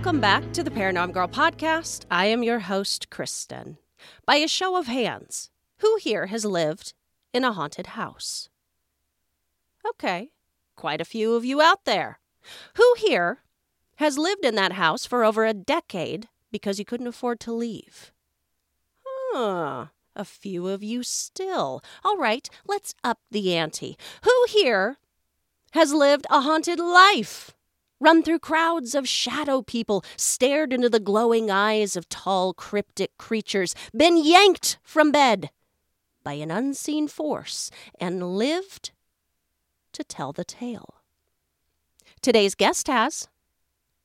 Welcome back to the Paranormal Girl podcast. I am your host, Kristen. By a show of hands, who here has lived in a haunted house? Okay, quite a few of you out there. Who here has lived in that house for over a decade because you couldn't afford to leave? Huh, a few of you still. All right, let's up the ante. Who here has lived a haunted life? Run through crowds of shadow people, stared into the glowing eyes of tall, cryptic creatures, been yanked from bed by an unseen force, and lived to tell the tale. Today's guest has.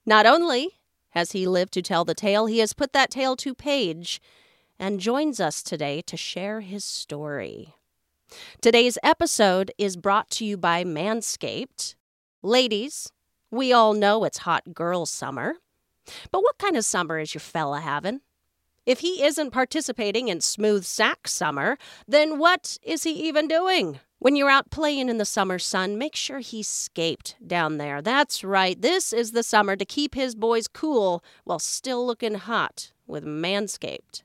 Not only has he lived to tell the tale, he has put that tale to page and joins us today to share his story. Today's episode is brought to you by Manscaped. Ladies, we all know it's hot girl summer. But what kind of summer is your fella having? If he isn't participating in smooth sack summer, then what is he even doing? When you're out playing in the summer sun, make sure he's scaped down there. That's right, this is the summer to keep his boys cool while still looking hot with Manscaped.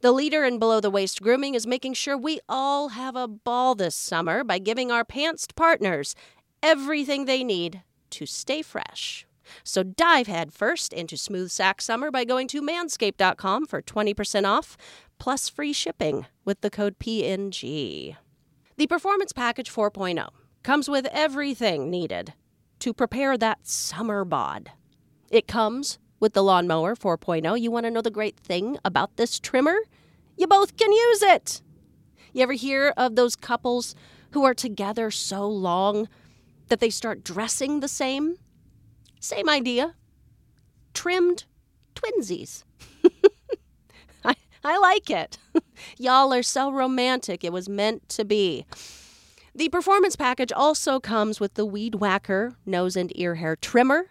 The leader in below the waist grooming is making sure we all have a ball this summer by giving our pantsed partners everything they need to stay fresh. So dive headfirst into smooth sack summer by going to manscaped.com for 20% off plus free shipping with the code PNG. The Performance Package 4.0 comes with everything needed to prepare that summer bod. It comes with the Lawnmower 4.0. You want to know the great thing about this trimmer? You both can use it. You ever hear of those couples who are together so long that they start dressing the same? Same idea. Trimmed twinsies. I, I like it. Y'all are so romantic. It was meant to be. The performance package also comes with the Weed Whacker nose and ear hair trimmer,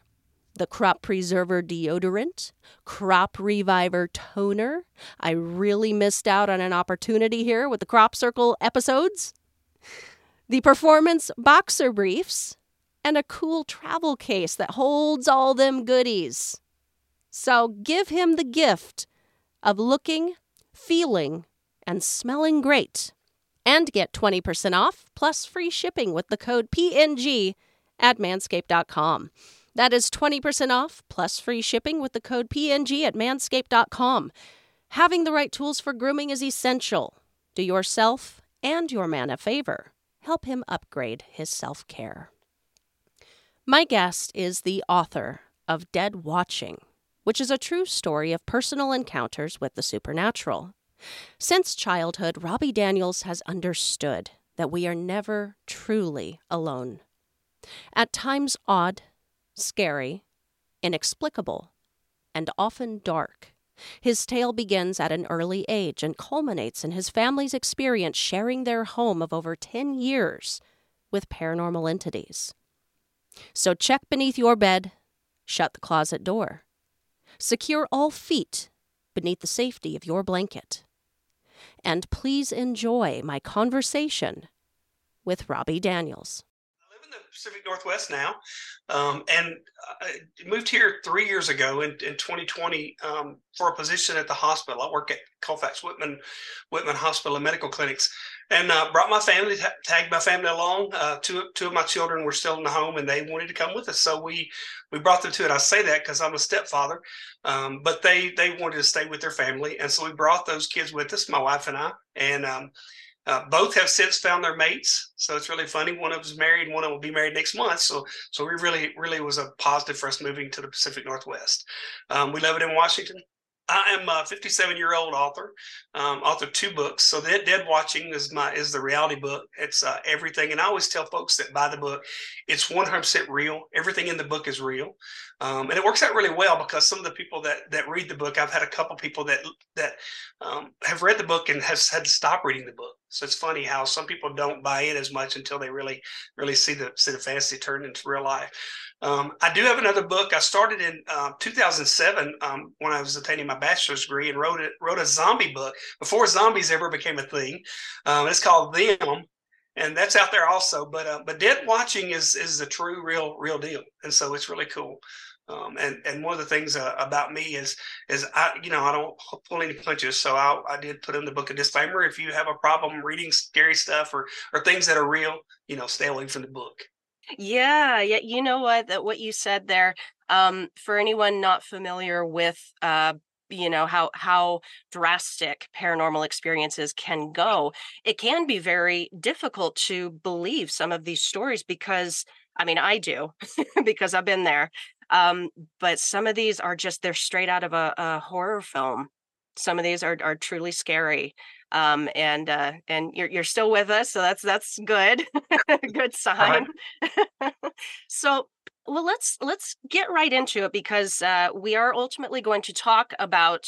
the Crop Preserver deodorant, Crop Reviver toner. I really missed out on an opportunity here with the Crop Circle episodes. The Performance Boxer Briefs, and a cool travel case that holds all them goodies. So give him the gift of looking, feeling, and smelling great. And get 20% off plus free shipping with the code PNG at manscaped.com. That is 20% off plus free shipping with the code PNG at manscaped.com. Having the right tools for grooming is essential. Do yourself and your man a favor. Help him upgrade his self care. My guest is the author of Dead Watching, which is a true story of personal encounters with the supernatural. Since childhood, Robbie Daniels has understood that we are never truly alone. At times odd, scary, inexplicable, and often dark. His tale begins at an early age and culminates in his family's experience sharing their home of over 10 years with paranormal entities. So check beneath your bed, shut the closet door, secure all feet beneath the safety of your blanket, and please enjoy my conversation with Robbie Daniels. Pacific Northwest now, um, and I moved here three years ago in, in 2020 um, for a position at the hospital. I work at Colfax Whitman Whitman Hospital and Medical Clinics, and uh, brought my family, tagged my family along. Uh, two two of my children were still in the home, and they wanted to come with us, so we we brought them to it. I say that because I'm a stepfather, um, but they they wanted to stay with their family, and so we brought those kids with us, my wife and I, and um, uh, both have since found their mates, so it's really funny. One of them's married, one of them will be married next month. So, so we really, really was a positive for us moving to the Pacific Northwest. Um, we live it in Washington. I am a 57 year old author, um, author two books. So that Dead Watching is my is the reality book. It's uh, everything, and I always tell folks that buy the book, it's 100% real. Everything in the book is real, um, and it works out really well because some of the people that that read the book, I've had a couple people that that um, have read the book and has had to stop reading the book. So it's funny how some people don't buy in as much until they really really see the see the fantasy turn into real life. Um, I do have another book. I started in uh, 2007 um, when I was attaining my bachelor's degree and wrote it, wrote a zombie book before zombies ever became a thing. Um, it's called Them, and that's out there also. But uh, but Dead Watching is is the true, real, real deal, and so it's really cool. Um, and and one of the things uh, about me is is I you know I don't pull any punches. So I, I did put in the book a disclaimer. If you have a problem reading scary stuff or or things that are real, you know, stay away from the book. Yeah, yeah. You know what? That what you said there. Um, for anyone not familiar with uh, you know how how drastic paranormal experiences can go it can be very difficult to believe some of these stories because i mean i do because i've been there um, but some of these are just they're straight out of a, a horror film some of these are are truly scary um, and uh, and you're you're still with us so that's that's good good sign. So well let's let's get right into it because uh, we are ultimately going to talk about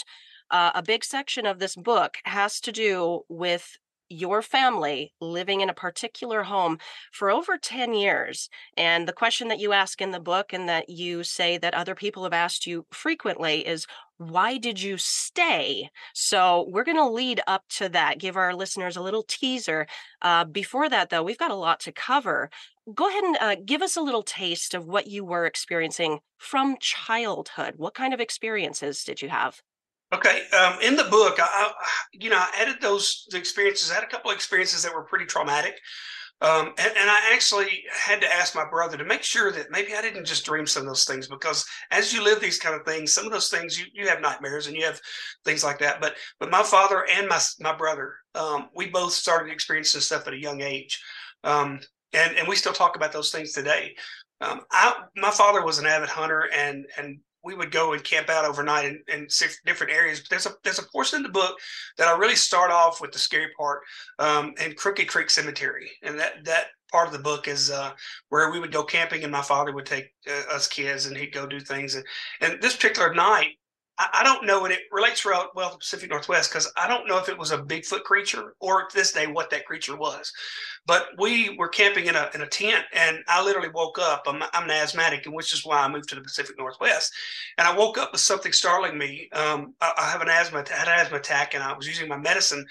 uh, a big section of this book has to do with your family living in a particular home for over 10 years. And the question that you ask in the book and that you say that other people have asked you frequently is why did you stay? So we're going to lead up to that, give our listeners a little teaser. Uh, before that, though, we've got a lot to cover. Go ahead and uh, give us a little taste of what you were experiencing from childhood. What kind of experiences did you have? Okay, um, in the book, I, I, you know, I added those experiences. I had a couple of experiences that were pretty traumatic, um, and, and, I actually had to ask my brother to make sure that maybe I didn't just dream some of those things because as you live these kind of things, some of those things you you have nightmares and you have things like that. But but my father and my my brother, um, we both started experiencing stuff at a young age, um, and and we still talk about those things today. Um, I, my father was an avid hunter and and we would go and camp out overnight in, in different areas. But there's a there's a portion in the book that I really start off with the scary part um, in Crooked Creek Cemetery, and that that part of the book is uh, where we would go camping, and my father would take uh, us kids, and he'd go do things. And, and this particular night, I, don't know, and it relates well to Pacific Northwest because I don't know if it was a Bigfoot creature or this day what that creature was. But we were camping in a in a tent, and I literally woke up. I'm, I'm an asthmatic, and which is why I moved to the Pacific Northwest. And I woke up with something startling me. Um, I, I, have an asthma, I had an asthma attack, and I was using my medicine,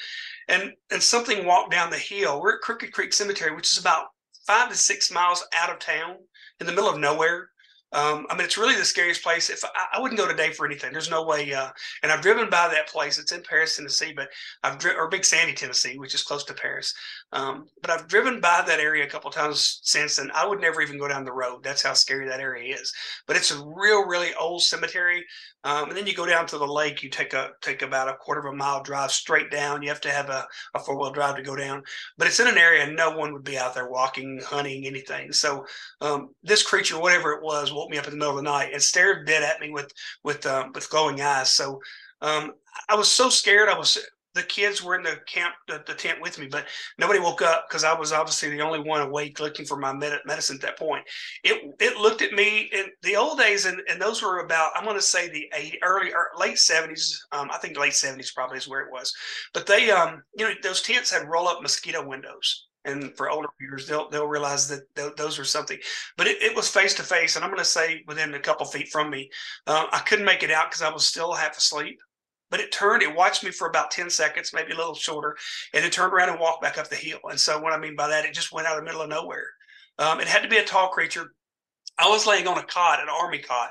and and something walked down the hill. We're at Crooked Creek Cemetery, which is about five to six miles out of town, in the middle of nowhere. Um, I mean, it's really the scariest place. If I, I, wouldn't go today for anything, there's no way. Uh, and I've driven by that place. It's in Paris, Tennessee, but I've driven or Big Sandy, Tennessee, which is close to Paris. Um, but I've driven by that area a couple times since, and I would never even go down the road. That's how scary that area is. But it's a real, really old cemetery. Um, and then you go down to the lake. You take a take about a quarter of a mile drive straight down. You have to have a, a four wheel drive to go down. But it's in an area no one would be out there walking, hunting, anything. So um, this creature, whatever it was, woke me up in the middle of the night and stared dead at me with with um, with glowing eyes. So um, I was so scared. I was the kids were in the camp, the, the tent with me, but nobody woke up because I was obviously the only one awake looking for my med- medicine at that point. It it looked at me in the old days, and, and those were about I'm going to say the 80, early or late 70s. Um, I think late 70s probably is where it was. But they, um, you know, those tents had roll up mosquito windows. And for older viewers, they'll they'll realize that th- those are something. But it, it was face to face, and I'm going to say within a couple feet from me. Uh, I couldn't make it out because I was still half asleep but it turned, it watched me for about 10 seconds, maybe a little shorter, and it turned around and walked back up the hill. And so, what I mean by that, it just went out of the middle of nowhere. Um, it had to be a tall creature. I was laying on a cot, an army cot,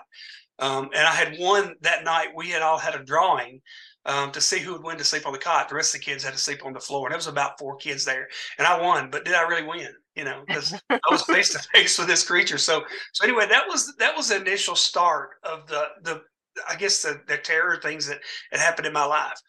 um, and I had won that night. We had all had a drawing um, to see who would win to sleep on the cot. The rest of the kids had to sleep on the floor, and there was about four kids there, and I won. But did I really win? You know, because I was face to face with this creature. So, so anyway, that was that was the initial start of the the I guess the, the terror things that had happened in my life.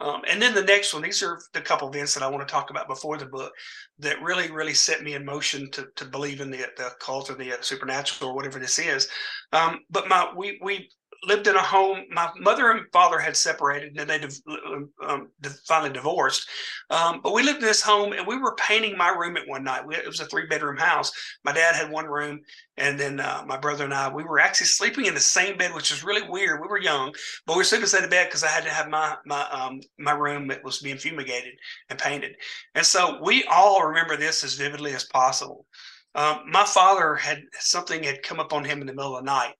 Um, and then the next one, these are the couple events that I want to talk about before the book that really, really set me in motion to, to believe in the, the cult or the supernatural or whatever this is. Um, but my we we lived in a home. My mother and father had separated, and they um, um finally divorced. Um, but we lived in this home, and we were painting my room at one night. We, it was a three bedroom house. My dad had one room, and then uh, my brother and I we were actually sleeping in the same bed, which was really weird. We were young, but we were sleeping in the same bed because I had to have my my um, my room that was being fumigated and painted. And so we all remember this as vividly as possible. Um, my father had something had come up on him in the middle of the night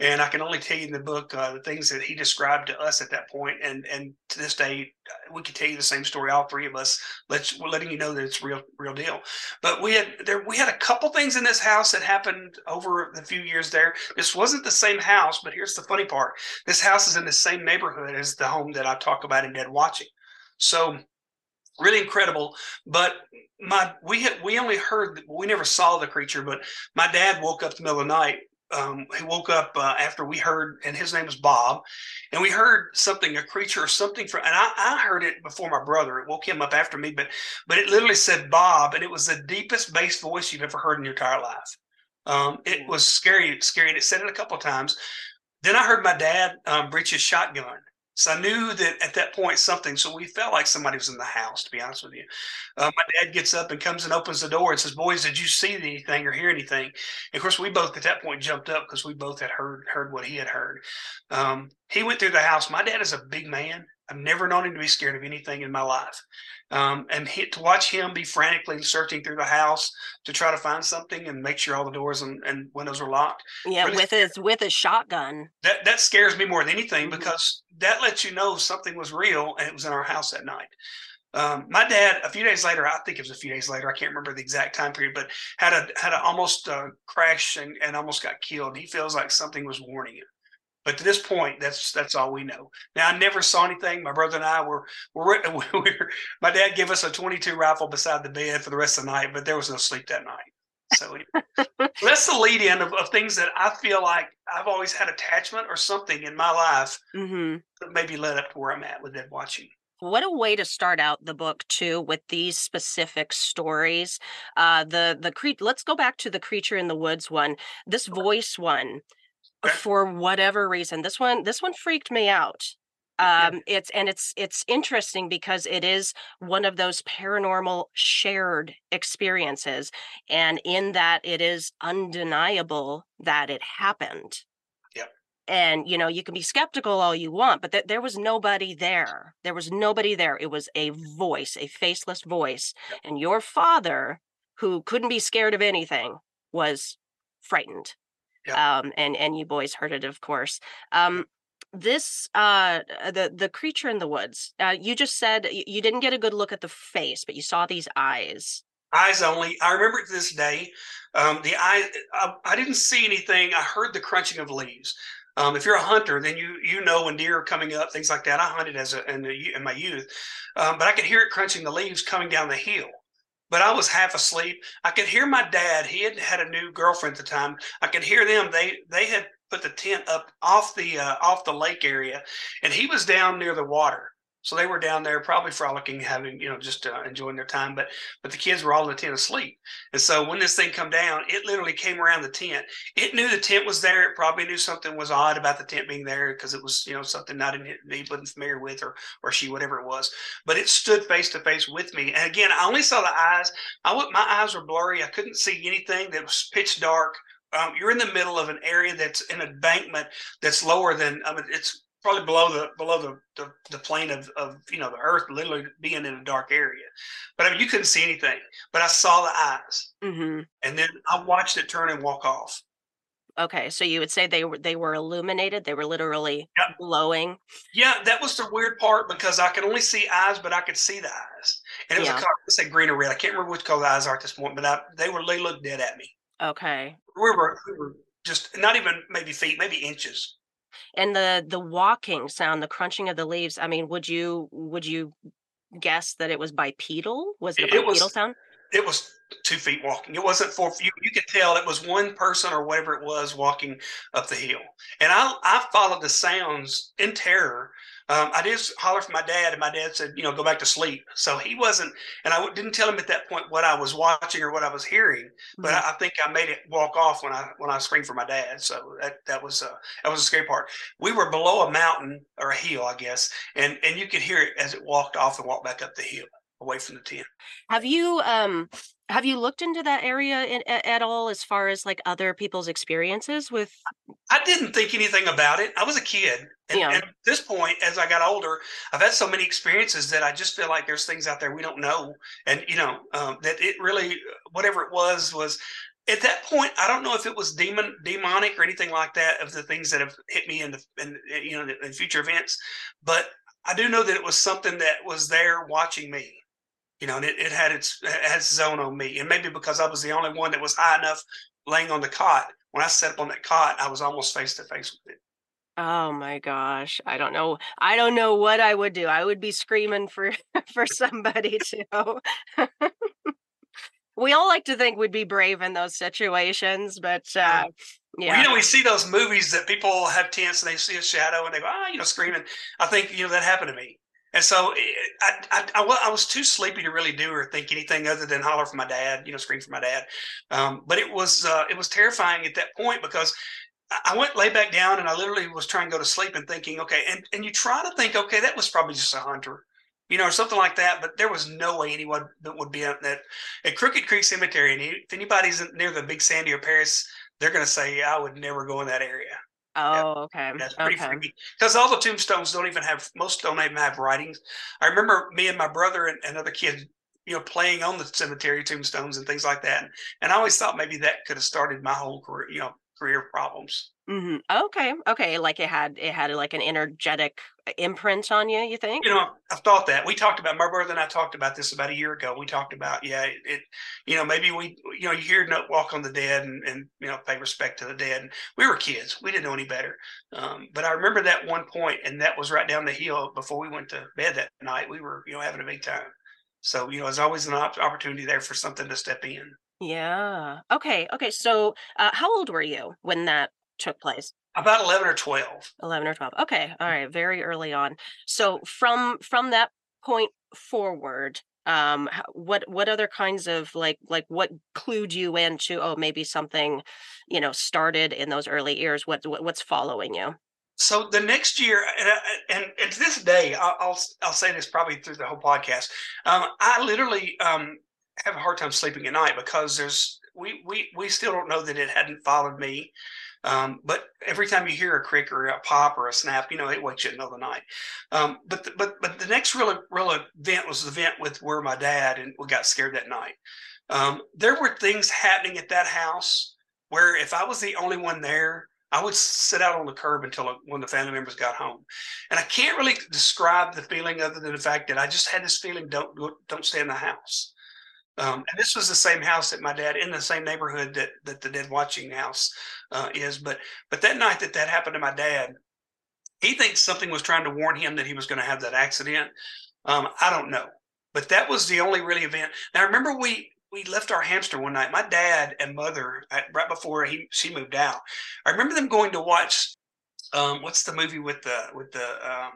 and I can only tell you in the book uh, the things that he described to us at that point, and and to this day, we can tell you the same story. All three of us, let's we're letting you know that it's real, real deal. But we had there, we had a couple things in this house that happened over the few years there. This wasn't the same house, but here's the funny part: this house is in the same neighborhood as the home that I talk about in Dead Watching. So really incredible. But my we had we only heard we never saw the creature, but my dad woke up the middle of the night. Um, he woke up uh, after we heard, and his name was Bob, and we heard something, a creature or something from, and I, I heard it before my brother. It woke him up after me, but but it literally said Bob, and it was the deepest bass voice you've ever heard in your entire life. Um, it was scary, scary, and it said it a couple of times. Then I heard my dad um, breach his shotgun, so I knew that at that point something. So we felt like somebody was in the house. To be honest with you, uh, my dad gets up and comes and opens the door and says, "Boys, did you see anything or hear anything?" And of course, we both at that point jumped up because we both had heard heard what he had heard. Um, he went through the house. My dad is a big man. I've never known him to be scared of anything in my life. Um, and he, to watch him be frantically searching through the house to try to find something and make sure all the doors and, and windows were locked. Yeah, Really with his with his shotgun. That that scares me more than anything Mhm. because that lets you know something was real and it was in our house that night. Um, my dad, a few days later, I think it was a few days later, I can't remember the exact time period, but had a had a almost uh, crash and, and almost got killed. He feels like something was warning him. But to this point, that's that's all we know. Now I never saw anything. My brother and I were were, we were my dad gave us a 22 rifle beside the bed for the rest of the night, but there was no sleep that night. So that's the lead in of, of things that I feel like I've always had attachment or something in my life hmm that maybe led up to where I'm at with Dead Watching. What a way to start out the book too, with these specific stories. Uh, the the cre- Let's go back to the creature in the woods one. This voice one. For whatever reason, this one this one freaked me out. Yeah. Um, it's and it's it's interesting because it is one of those paranormal shared experiences, and in that it is undeniable that it happened. Yep. And you know you can be skeptical all you want, but th- there was nobody there. There was nobody there. It was a voice, a faceless voice, and your father, who couldn't be scared of anything, was frightened. Um, and and you boys heard it, of course. Um, this uh the the creature in the woods uh you just said you didn't get a good look at the face but you saw these eyes Eyes only. I remember it to this day. Um, the eye. I, I didn't see anything. I heard the crunching of leaves. Um, if you're a hunter, then you you know when deer are coming up, things like that. I hunted as a in, the, in my youth, um, but I could hear it crunching the leaves coming down the hill. But I was half asleep. I could hear my dad. He had had a new girlfriend at the time. I could hear them. They they had put the tent up off the uh, off the lake area, and he was down near the water. So they were down there, probably frolicking, having you know just uh, enjoying their time. But but the kids were all in the tent asleep. And so when this thing come down, it literally came around the tent. It knew the tent was there. It probably knew something was odd about the tent being there because it was, you know, something not in he wasn't familiar with or or she, whatever it was. But it stood face to face with me. And again, I only saw the eyes. I my eyes were blurry. I couldn't see anything. That was pitch dark. Um, you're in the middle of an area that's an embankment that's lower than I mean, it's probably below the below the, the, the plane of, of you know the earth literally being in a dark area but I mean, you couldn't see anything but i saw the eyes hmm and then I watched it turn and walk off. okay so you would say they were they were illuminated they were literally glowing Yeah, that was the weird part because I could only see eyes, but I could see the eyes, and it was Yeah. a color. Let's say green or red. I can't remember which color the eyes are at this point, but I, they were they looked dead at me. okay We were we were just not even maybe feet, maybe inches. And the the walking sound the crunching of the leaves i mean would you would you guess that it was bipedal was it a It- it was- bipedal sound It was two feet walking. It wasn't four. You you could tell it was one person or whatever it was walking up the hill. And I I followed the sounds in terror. Um, I did holler for my dad, and my dad said, you know, go back to sleep. So he wasn't, and I w- didn't tell him at that point what I was watching or what I was hearing. But Mhm. I, I think I made it walk off when I when I screamed for my dad. So that that was uh, that was a scary part. We were below a mountain or a hill, I guess, and and you could hear it as it walked off and walked back up the hill away from the tent. have you um have you looked into that area in, at all as far as like other people's experiences with I didn't think anything about it. I was a kid. And, Yeah. and at this point, as I got older, I've had so many experiences that I just feel like there's things out there we don't know. And, you know, um, that it really, whatever it was, was at that point, I don't know if it was demon demonic or anything like that of the things that have hit me in the in, you know in future events, but I do know that it was something that was there watching me. You know, and it, it had its it had its zone on me, and maybe because I was the only one that was high enough laying on the cot. When I sat up on that cot, I was almost face to face with it. Oh my gosh. I don't know. I don't know what I would do. I would be screaming for for somebody to we all like to think we'd be brave in those situations, but uh, yeah. Well, you know, we see those movies that people have tents and they see a shadow and they go, ah, you know, screaming. I think you know that happened to me, and so eh, I, I, I, I was too sleepy to really do or think anything other than holler for my dad, you know, scream for my dad. Um, but it was uh, it was terrifying at that point because I went lay back down and I literally was trying to go to sleep and thinking, okay, and and you try to think, okay, that was probably just a hunter you know, or something like that. But there was no way anyone that would be at that at Crooked Creek Cemetery. And if anybody's near the Big Sandy or Paris, they're going to say, I would never go in that area. Oh, okay. That's pretty okay. freaky because all the tombstones don't even have most don't even have writings. I remember me and my brother and other kids, you know, playing on the cemetery tombstones and things like that. And I always thought maybe that could have started my whole career, you know, career problems. hmm Okay. Okay. Like it had it had like an energetic uh, imprint on you. You think? You know, I've thought that. We talked about my brother and I talked about this about a year ago. We talked about yeah, it. it you know, maybe we you know you hear no walk on the dead and and you know pay respect to the dead. And we were kids. We didn't know any better. Um, but I remember that one point, and that was right down the hill before we went to bed that night. We were you know having a big time. So you know, there's always an op- opportunity there for something to step in. Yeah. Okay. Okay. So, uh, how old were you when that took place? About eleven or twelve. 11 or 12. Okay. All right. Very early on. So from from that point forward, um what what other kinds of like like what clued you into oh maybe something you know started in those early years what, what what's following you So the next year, and and, and to this day, I'll, I'll I'll say this probably through the whole podcast. Um, I literally um, have a hard time sleeping at night because there's we we we still don't know that it hadn't followed me. Um, but every time you hear a crick or a pop or a snap, you know it wakes you in the middle of the night. Um, but the, but but the next real real event was the event with where my dad and we got scared that night. Um, there were things happening at that house where if I was the only one there, I would sit out on the curb until when the family members got home. And I can't really describe the feeling other than the fact that I just had this feeling don't don't stay in the house. Um, and this was the same house that my dad in the same neighborhood that that the dead watching house uh, is. But but that night that that happened to my dad, he thinks something was trying to warn him that he was going to have that accident. Um, I don't know, but that was the only really event. Now remember we we left our hamster one night. My dad and mother at, right before he she moved out. I remember them going to watch. Um, what's the movie with the with the um,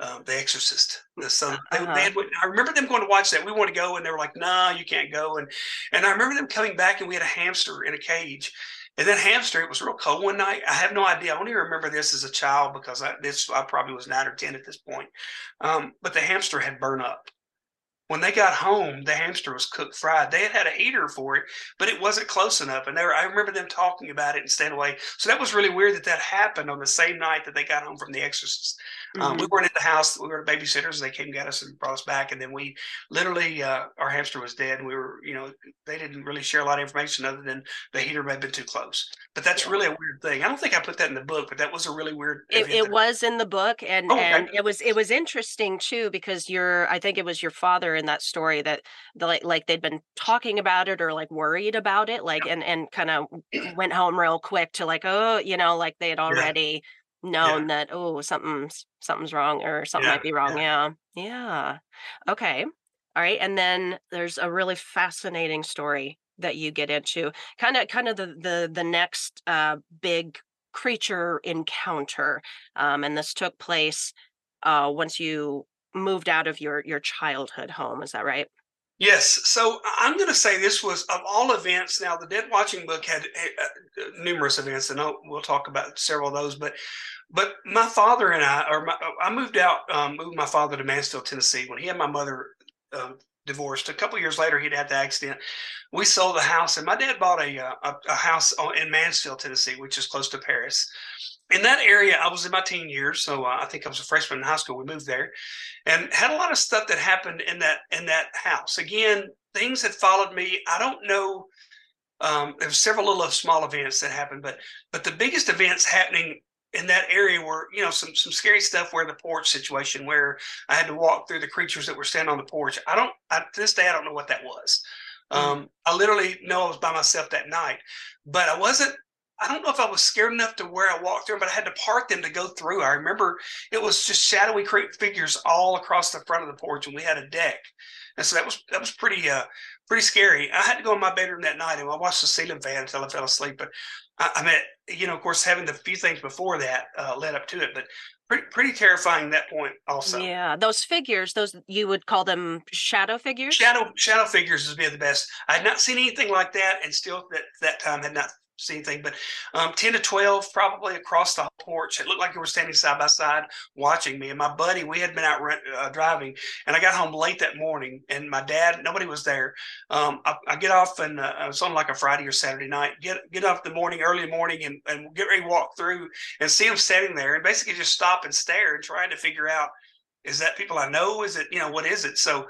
um, The Exorcist. The son, they, Uh-huh. they had, I remember them going to watch that. We want to go, and they were like, "No, you can't go." And and I remember them coming back, and we had a hamster in a cage. And that hamster, it was real cold one night. I have no idea. I only remember this as a child because I, this I probably was nine or ten at this point. Um, but the hamster had burned up. When they got home, the hamster was cooked fried. They had had a heater for it, but it wasn't close enough. And they were, I remember them talking about it and staying away. So that was really weird that that happened on the same night that they got home from The Exorcist. Um, we Mhm. weren't at the house. We were babysitters. They came and got us and brought us back. And then we literally, uh, our hamster was dead. And we were, you know, they didn't really share a lot of information other than the heater may have been too close. But that's Yeah. really a weird thing. I don't think I put that in the book, but that was a really weird. It, it was in the book and Oh, okay. and it was it was interesting too because your I think it was your father in that story that the, like like they'd been talking about it or like worried about it like and and kind of went home real quick to like oh you know like they had already known that oh something's something's wrong or something Yeah, might be wrong yeah. yeah. Okay. All right and then there's a really fascinating story that you get into kind of kind of the the the next uh big creature encounter um and this took place uh once you moved out of your your childhood home is that right Yes. So I'm going to say this was of all events. Now, the Dead Watching book had uh, uh, numerous events, and I'll, we'll talk about several of those. But, but my father and I, or my, I moved out, um, moved my father to Mansfield, Tennessee, when he and my mother um, divorced. A couple years later, he'd had the accident. We sold the house, and my dad bought a uh, a, a house in Mansfield, Tennessee, which is close to Paris. In that area, I was in my teen years, so uh, I think I was a freshman in high school. We moved there, and had a lot of stuff that happened in that in that house. Again, things that followed me. I don't know. Um, there were several little small events that happened, but but the biggest events happening in that area were you know some some scary stuff where the porch situation where I had to walk through the creatures that were standing on the porch. I don't I, to this day I don't know what that was. Mm-hmm. Um, I literally know I was by myself that night, but I wasn't I don't know if I was scared enough to where I walked through, but I had to part them to go through. I remember it was just shadowy creep figures all across the front of the porch, and we had a deck, and so that was that was pretty uh pretty scary. I had to go in my bedroom that night, and I watched the ceiling fan until I fell asleep. But I, I mean, you know, of course, having the few things before that uh, led up to it, but pretty pretty terrifying that point also. Yeah, those figures, those you would call them shadow figures. Shadow shadow figures has been the best. I had not seen anything like that, and still that that time had not see anything, but um, 10 to 12 probably across the porch. It looked like they were standing side by side watching me. And my buddy, we had been out uh, driving, and I got home late that morning, and my dad, nobody was there. Um, I, I, get off, and uh, it was on like a Friday or Saturday night. Get get off the morning, early morning, and, and get ready to walk through and see him standing there, and basically just stop and stare and trying to figure out is that people I know? Is it you know what is it? So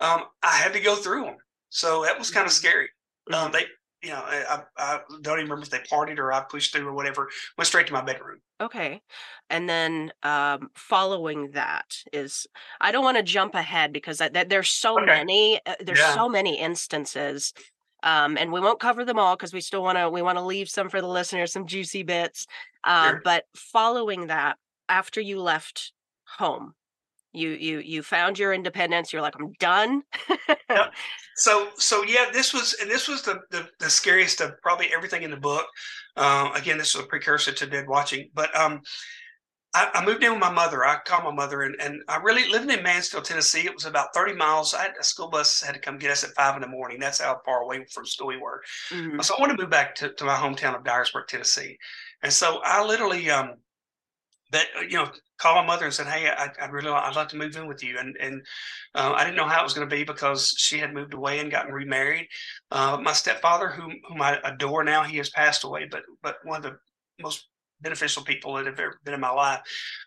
um, I had to go through them. So that was kind of mm-hmm. scary. Um, mm-hmm. they you know, I, I, don't even remember if they partied or I pushed through or whatever. Went straight to my bedroom. Okay, and then um, following that is I don't want to jump ahead because I, there's so okay. many uh, there's yeah. so many instances. Um, and we won't cover them all because we still want to we want to leave some for the listeners some juicy bits uh, sure. but following that after you left home you you you found your independence you're like i'm done yep. so so yeah this was and this was the, the, the scariest of probably everything in the book um, again this was a precursor to dead watching but um I, I, moved in with my mother. I called my mother, and, and I really living in Mansfield, Tennessee. It was about 30 miles. I had a school bus had to come get us at five in the morning. That's how far away from school we were. Mm-hmm. So I wanted to move back to, to my hometown of Dyersburg, Tennessee. And so I literally um, but uh, you know called my mother and said hey I, I really i'd like to move in with you and and uh, i didn't know how it was going to be because she had moved away and gotten remarried. Uh, my stepfather whom, whom i adore now he has passed away but but one of the most beneficial people that have ever been in my life.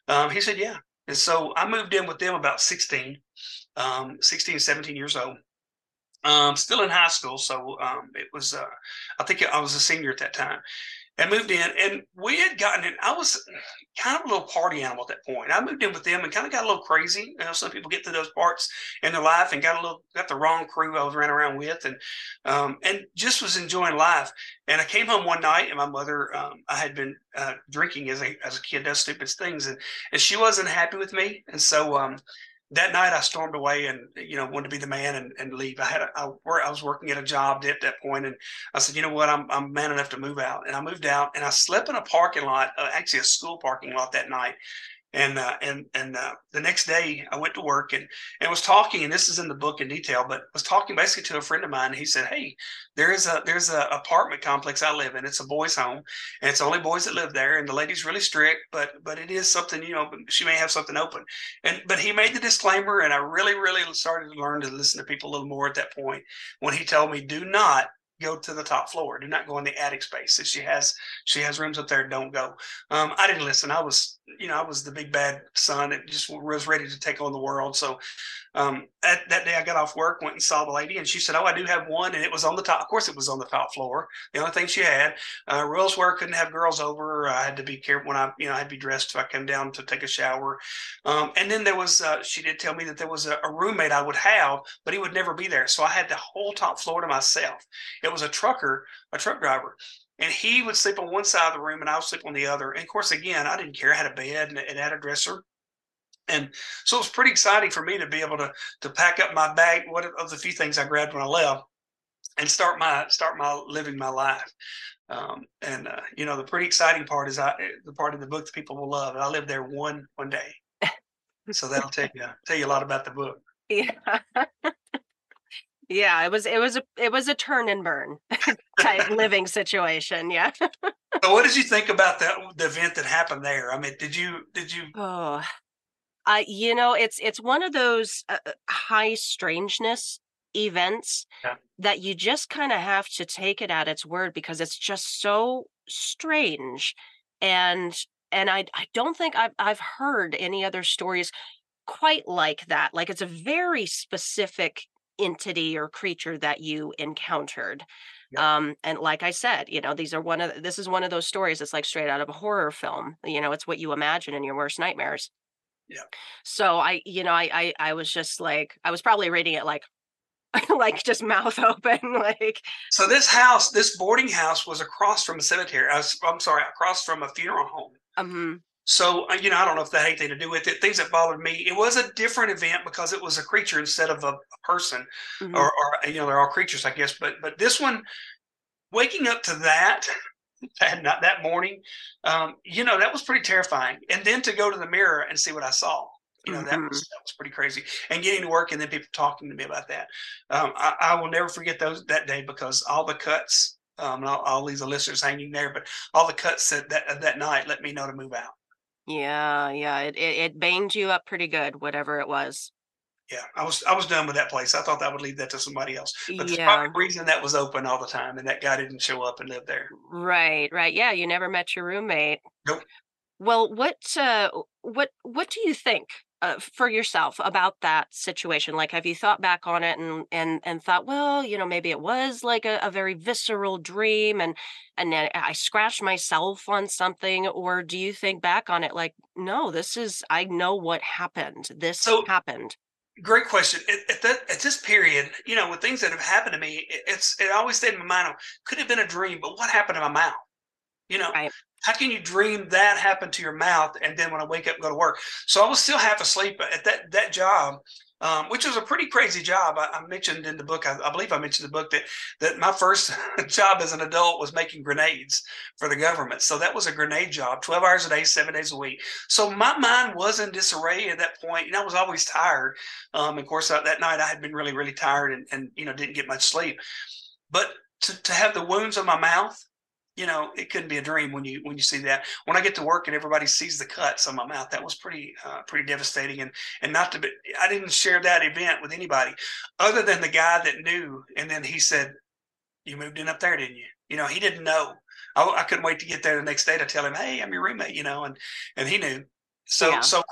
Um, he said yeah. And so i moved in with them about 16 um, 16 17 years old. Um, still in high school so um, it was uh, i think i was a senior at that time and moved in. And we had gotten in, I was kind of a little party animal at that point. I moved in with them and kind of got a little crazy. You know, some people get to those parts in their life and got a little, got the wrong crew I was running around with and, um, and just was enjoying life. And I came home one night and my mother, um, I had been uh, drinking as a, as a kid does stupid things and, and she wasn't happy with me. And so, um, that night I stormed away and you know wanted to be the man and, and leave. I had a, I, I was working at a job at that point, and I said, you know what, I'm I'm man enough to move out, and I moved out, and I slept in a parking lot, uh, actually a school parking lot that night, and uh, and and uh, the next day I went to work and and was talking, and this is in the book in detail, but was talking basically to a friend of mine. He said, "Hey, there is a there's a apartment complex I live in. It's a boys' home, and it's only boys that live there. And the lady's really strict, but but it is something you know she may have something open. And but he made the disclaimer, and I really really started to learn to listen to people a little more at that point when he told me, "Do not go to the top floor. Do not go in the attic space. If she has she has rooms up there, don't go. Um, I didn't listen. I was you know I was the big bad son that just was ready to take on the world. So um, that, that day I got off work, went and saw the lady, and she said, "Oh, I do have one, and it was on the top. Of course, it was on the top floor. The only thing she had uh, rules were couldn't have girls over. I had to be careful when I, you know, I had to be dressed if I came down to take a shower. Um, and then there was, uh, she did tell me that there was a, a, roommate I would have, but he would never be there, so I had the whole top floor to myself. It was a trucker, a truck driver, and he would sleep on one side of the room and I would sleep on the other. And of course, again, I didn't care. I had a bed and it had a dresser. And so it was pretty exciting for me to be able to to pack up my bag, what of the few things I grabbed when I left, and start my start my living my life. Um, and uh, you know, the pretty exciting part is I the part of the book that people will love. I lived there one one day, so that'll tell you tell you a lot about the book. Yeah. yeah, it was it was a it was a turn and burn type living situation. Yeah. so what did you think about that the event that happened there? I mean, did you did you Oh, uh, you know, it's it's one of those uh, uh high strangeness events yeah. that you just kind of have to take it at its word because it's just so strange and and I I don't think I've I've heard any other stories quite like that. Like it's a very specific entity or creature that you encountered. Yeah. Um, and like I said, you know, these are one of this is one of those stories that's like straight out of a horror film. You know, it's what you imagine in your worst nightmares. Yeah. So I, you know, I I I was just like I was probably reading it like like just mouth open, like So this house, this boarding house, was across from a cemetery. I was, I'm sorry, across from a funeral home. um So uh, you know, I don't know if that had anything to do with it. Things that bothered me. It was a different event because it was a creature instead of a, a person, mhm. or, or you know, they're all creatures, I guess. But but this one, waking up to that, that not that morning, um, you know, that was pretty terrifying. And then to go to the mirror and see what I saw. You know, that was that was pretty crazy. And getting to work and then people talking to me about that. Um, I, I will never forget those that day because all the cuts, um, and I'll, I'll leave the listeners hanging there, but all the cuts that that, that night let me know to move out. yeah, yeah. It, it it banged you up pretty good, whatever it was. Yeah, I was I was done with that place. I thought I would leave that to somebody else. But there's Yeah. probably a reason that was open all the time and that guy didn't show up and live there. Right, right. Yeah, you never met your roommate. Nope. Well, what uh what what do you think uh, for yourself about that situation? Like have you thought back on it and and and thought, well, you know, maybe it was like a, a very visceral dream and and then I scratched myself on something or do you think back on it like, no, this is I know what happened. This So- happened. Great question. At, at that at this period, you know, with things that have happened to me, it, it's it always stayed in my mind. Could have been a dream, but what happened to my mouth? You know, Right. how can you dream that happened to your mouth and then when I wake up go to work? So I was still half asleep at that that job, um, which was a pretty crazy job. I, I mentioned in the book, I, I believe I mentioned the book that that my first job as an adult was making grenades for the government. So that was a grenade job, twelve hours a day, seven days a week. So my mind was in disarray at that and I was always tired. Um, of course, uh, that night I had been really, really tired and, and you know didn't get much sleep. But to, to have the wounds on my mouth, you know, it couldn't be a dream when you when you see that. When I get to work and everybody sees the cuts on my mouth, that was pretty uh, pretty devastating. And and not to be, I didn't share that event with anybody other than the guy that knew. And then he said, "You moved in up there, didn't you?" You know, he didn't know. I, I couldn't wait to get there the next day to tell him, "Hey, I'm your roommate," you know, and and he knew. So Yeah. so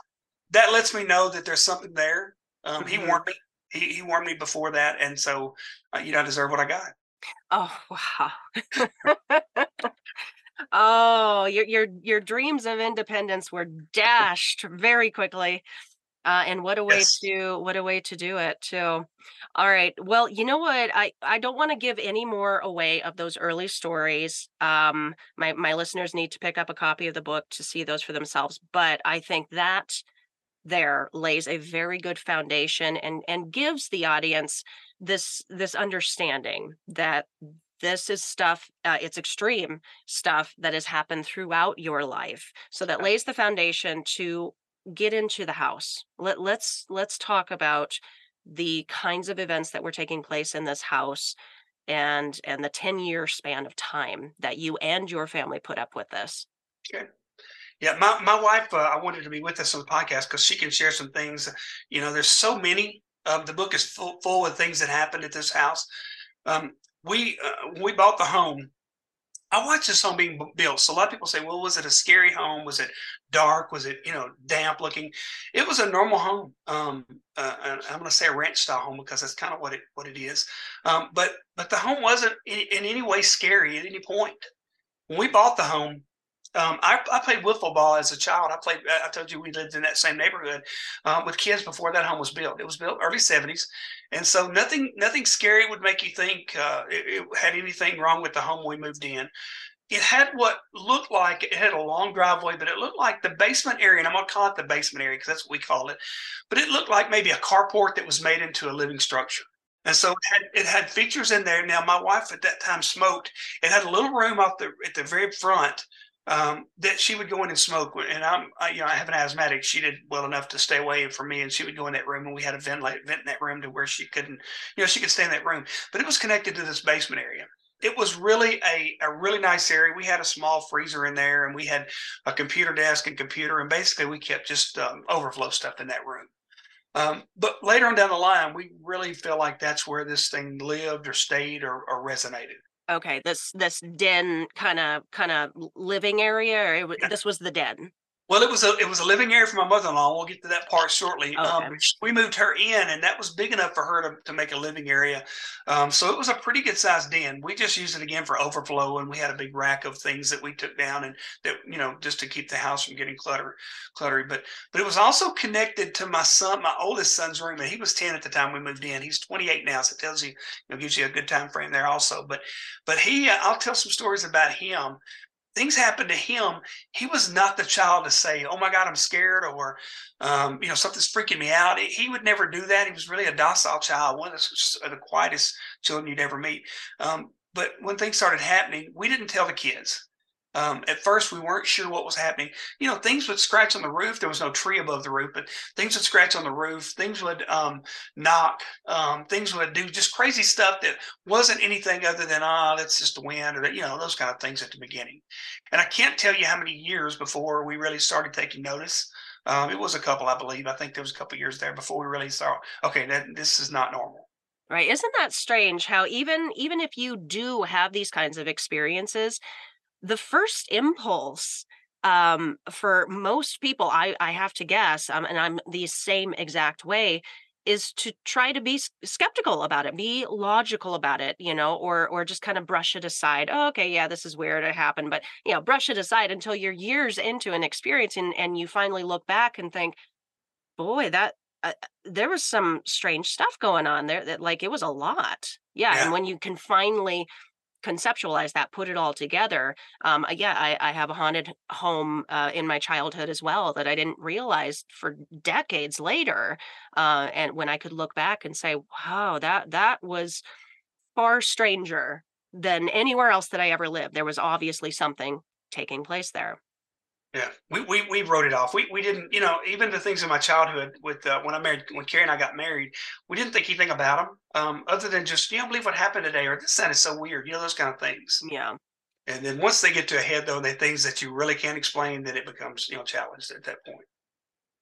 that lets me know that there's something there. Um, He Mhm. warned me. He, he warned me before that, and so uh, you know I deserve what I got. Oh, wow. Oh, your your your dreams of independence were dashed very quickly. Uh, and what a way Yes. to what a way to do it too. All right. Well, you know what? I I don't want to give any more away of those early stories. Um, my my listeners need to pick up a copy of the book to see those for themselves. But I think that there lays a very good foundation and and gives the audience this this understanding that this is stuff uh, it's extreme stuff that has happened throughout your life. So that lays the foundation to get into the house. Let, let's let's talk about the kinds of events that were taking place in this house and and the 10 year span of time that you and your family put up with this Yeah, my, my wife, uh, I wanted to be with us on the podcast because she can share some things. You know, there's so many. Um, the book is full, full of things that happened at this house. Um, we uh, we bought the home. I watched this home being built. So a lot of people say, "Well, was it a scary home? Was it dark? Was it you know damp looking?" It was a normal home. Um, uh, I'm going to say a ranch style home because that's kind of what it what it is. Um, but but the home wasn't in, in any way scary at any point. When we bought the home, um, I, I played wiffle ball as a child. I played. I told you we lived in that same neighborhood um, with kids before that home was built. It was built early '70s, and so nothing nothing scary would make you think uh, it, it had anything wrong with the home we moved in. It had what looked like it had a long driveway, but it looked like the basement area, and I'm gonna call it the basement area because that's what we call it. But it looked like maybe a carport that was made into a living structure. And so it had, it had features in there. Now my wife at that time smoked. It had a little room off the at the very front um, that she would go in and smoke. And I'm, I, you know, I have an asthmatic. She did well enough to stay away from me, and she would go in that room, and we had a vent, vent in that room to where she couldn't, you know, she could stay in that room. But it was connected to this basement area. It was really a, a really nice area. We had a small freezer in there, and we had a computer desk and computer, and basically we kept just um, overflow stuff in that room. Um, but later on down the line, we really feel like that's where this thing lived or stayed or, or resonated. Okay this this den kind of kind of living area or it, Yeah. this was the den Well, it was a it was a living area for my mother in law. We'll get to that part shortly. Okay. Um, we moved her in, and that was big enough for her to, to make a living area. Um, so it was a pretty good sized den. We just used it again for overflow, and we had a big rack of things that we took down and that you know just to keep the house from getting clutter cluttery. But but it was also connected to my son, my oldest son's room, and he was ten at the time we moved in. He's twenty eight now, so it tells you, you know, gives you a good time frame there also. But but he, uh, I'll tell some stories about him things happened to him, he was not the child to say, "Oh my God, I'm scared," or um, you know, something's freaking me out. He would never do that. He was really a docile child, one of the, the quietest children you'd ever meet. Um, but when things started happening, we didn't tell the kids. Um, at first, we weren't sure what was happening. You know, things would scratch on the roof. There was no tree above the roof, but things would scratch on the roof. Things would um, knock. Um, things would do just crazy stuff that wasn't anything other than ah, that's just the wind or that, you know those kind of things at the beginning. And I can't tell you how many years before we really started taking notice. Um, it was a couple, I believe. I think there was a couple years there before we really saw. Okay, that this is not normal. Right. Isn't that strange how even even if you do have these kinds of experiences, the first impulse um, for most people, I, I have to guess, um, and I'm the same exact way, is to try to be skeptical about it, be logical about it, you know, or or just kind of brush it aside. Oh, okay, yeah, this is weird, it happened, but you know, brush it aside until you're years into an experience and and you finally look back and think, boy, that uh, there was some strange stuff going on there. That like it was a lot, yeah. yeah. And when you can finally conceptualize that, put it all together. Um, yeah, I, I, have a haunted home uh, in my childhood as well that I didn't realize for decades later. Uh, and when I could look back and say, "Wow, that that was far stranger than anywhere else that I ever lived," there was obviously something taking place there. Yeah, we, we we wrote it off. We we didn't, you know, even the things in my childhood with uh, when I married, when Carrie and I got married, we didn't think anything about them, um, other than just you don't believe what happened today, or this sounded so weird, you know, those kind of things. Yeah. And then once they get to a head, though, they things that you really can't explain, then it becomes you know challenged at that point.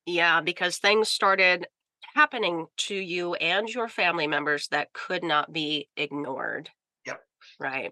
Yeah, because things started happening to you and your family members that could not be ignored. Yep. Right.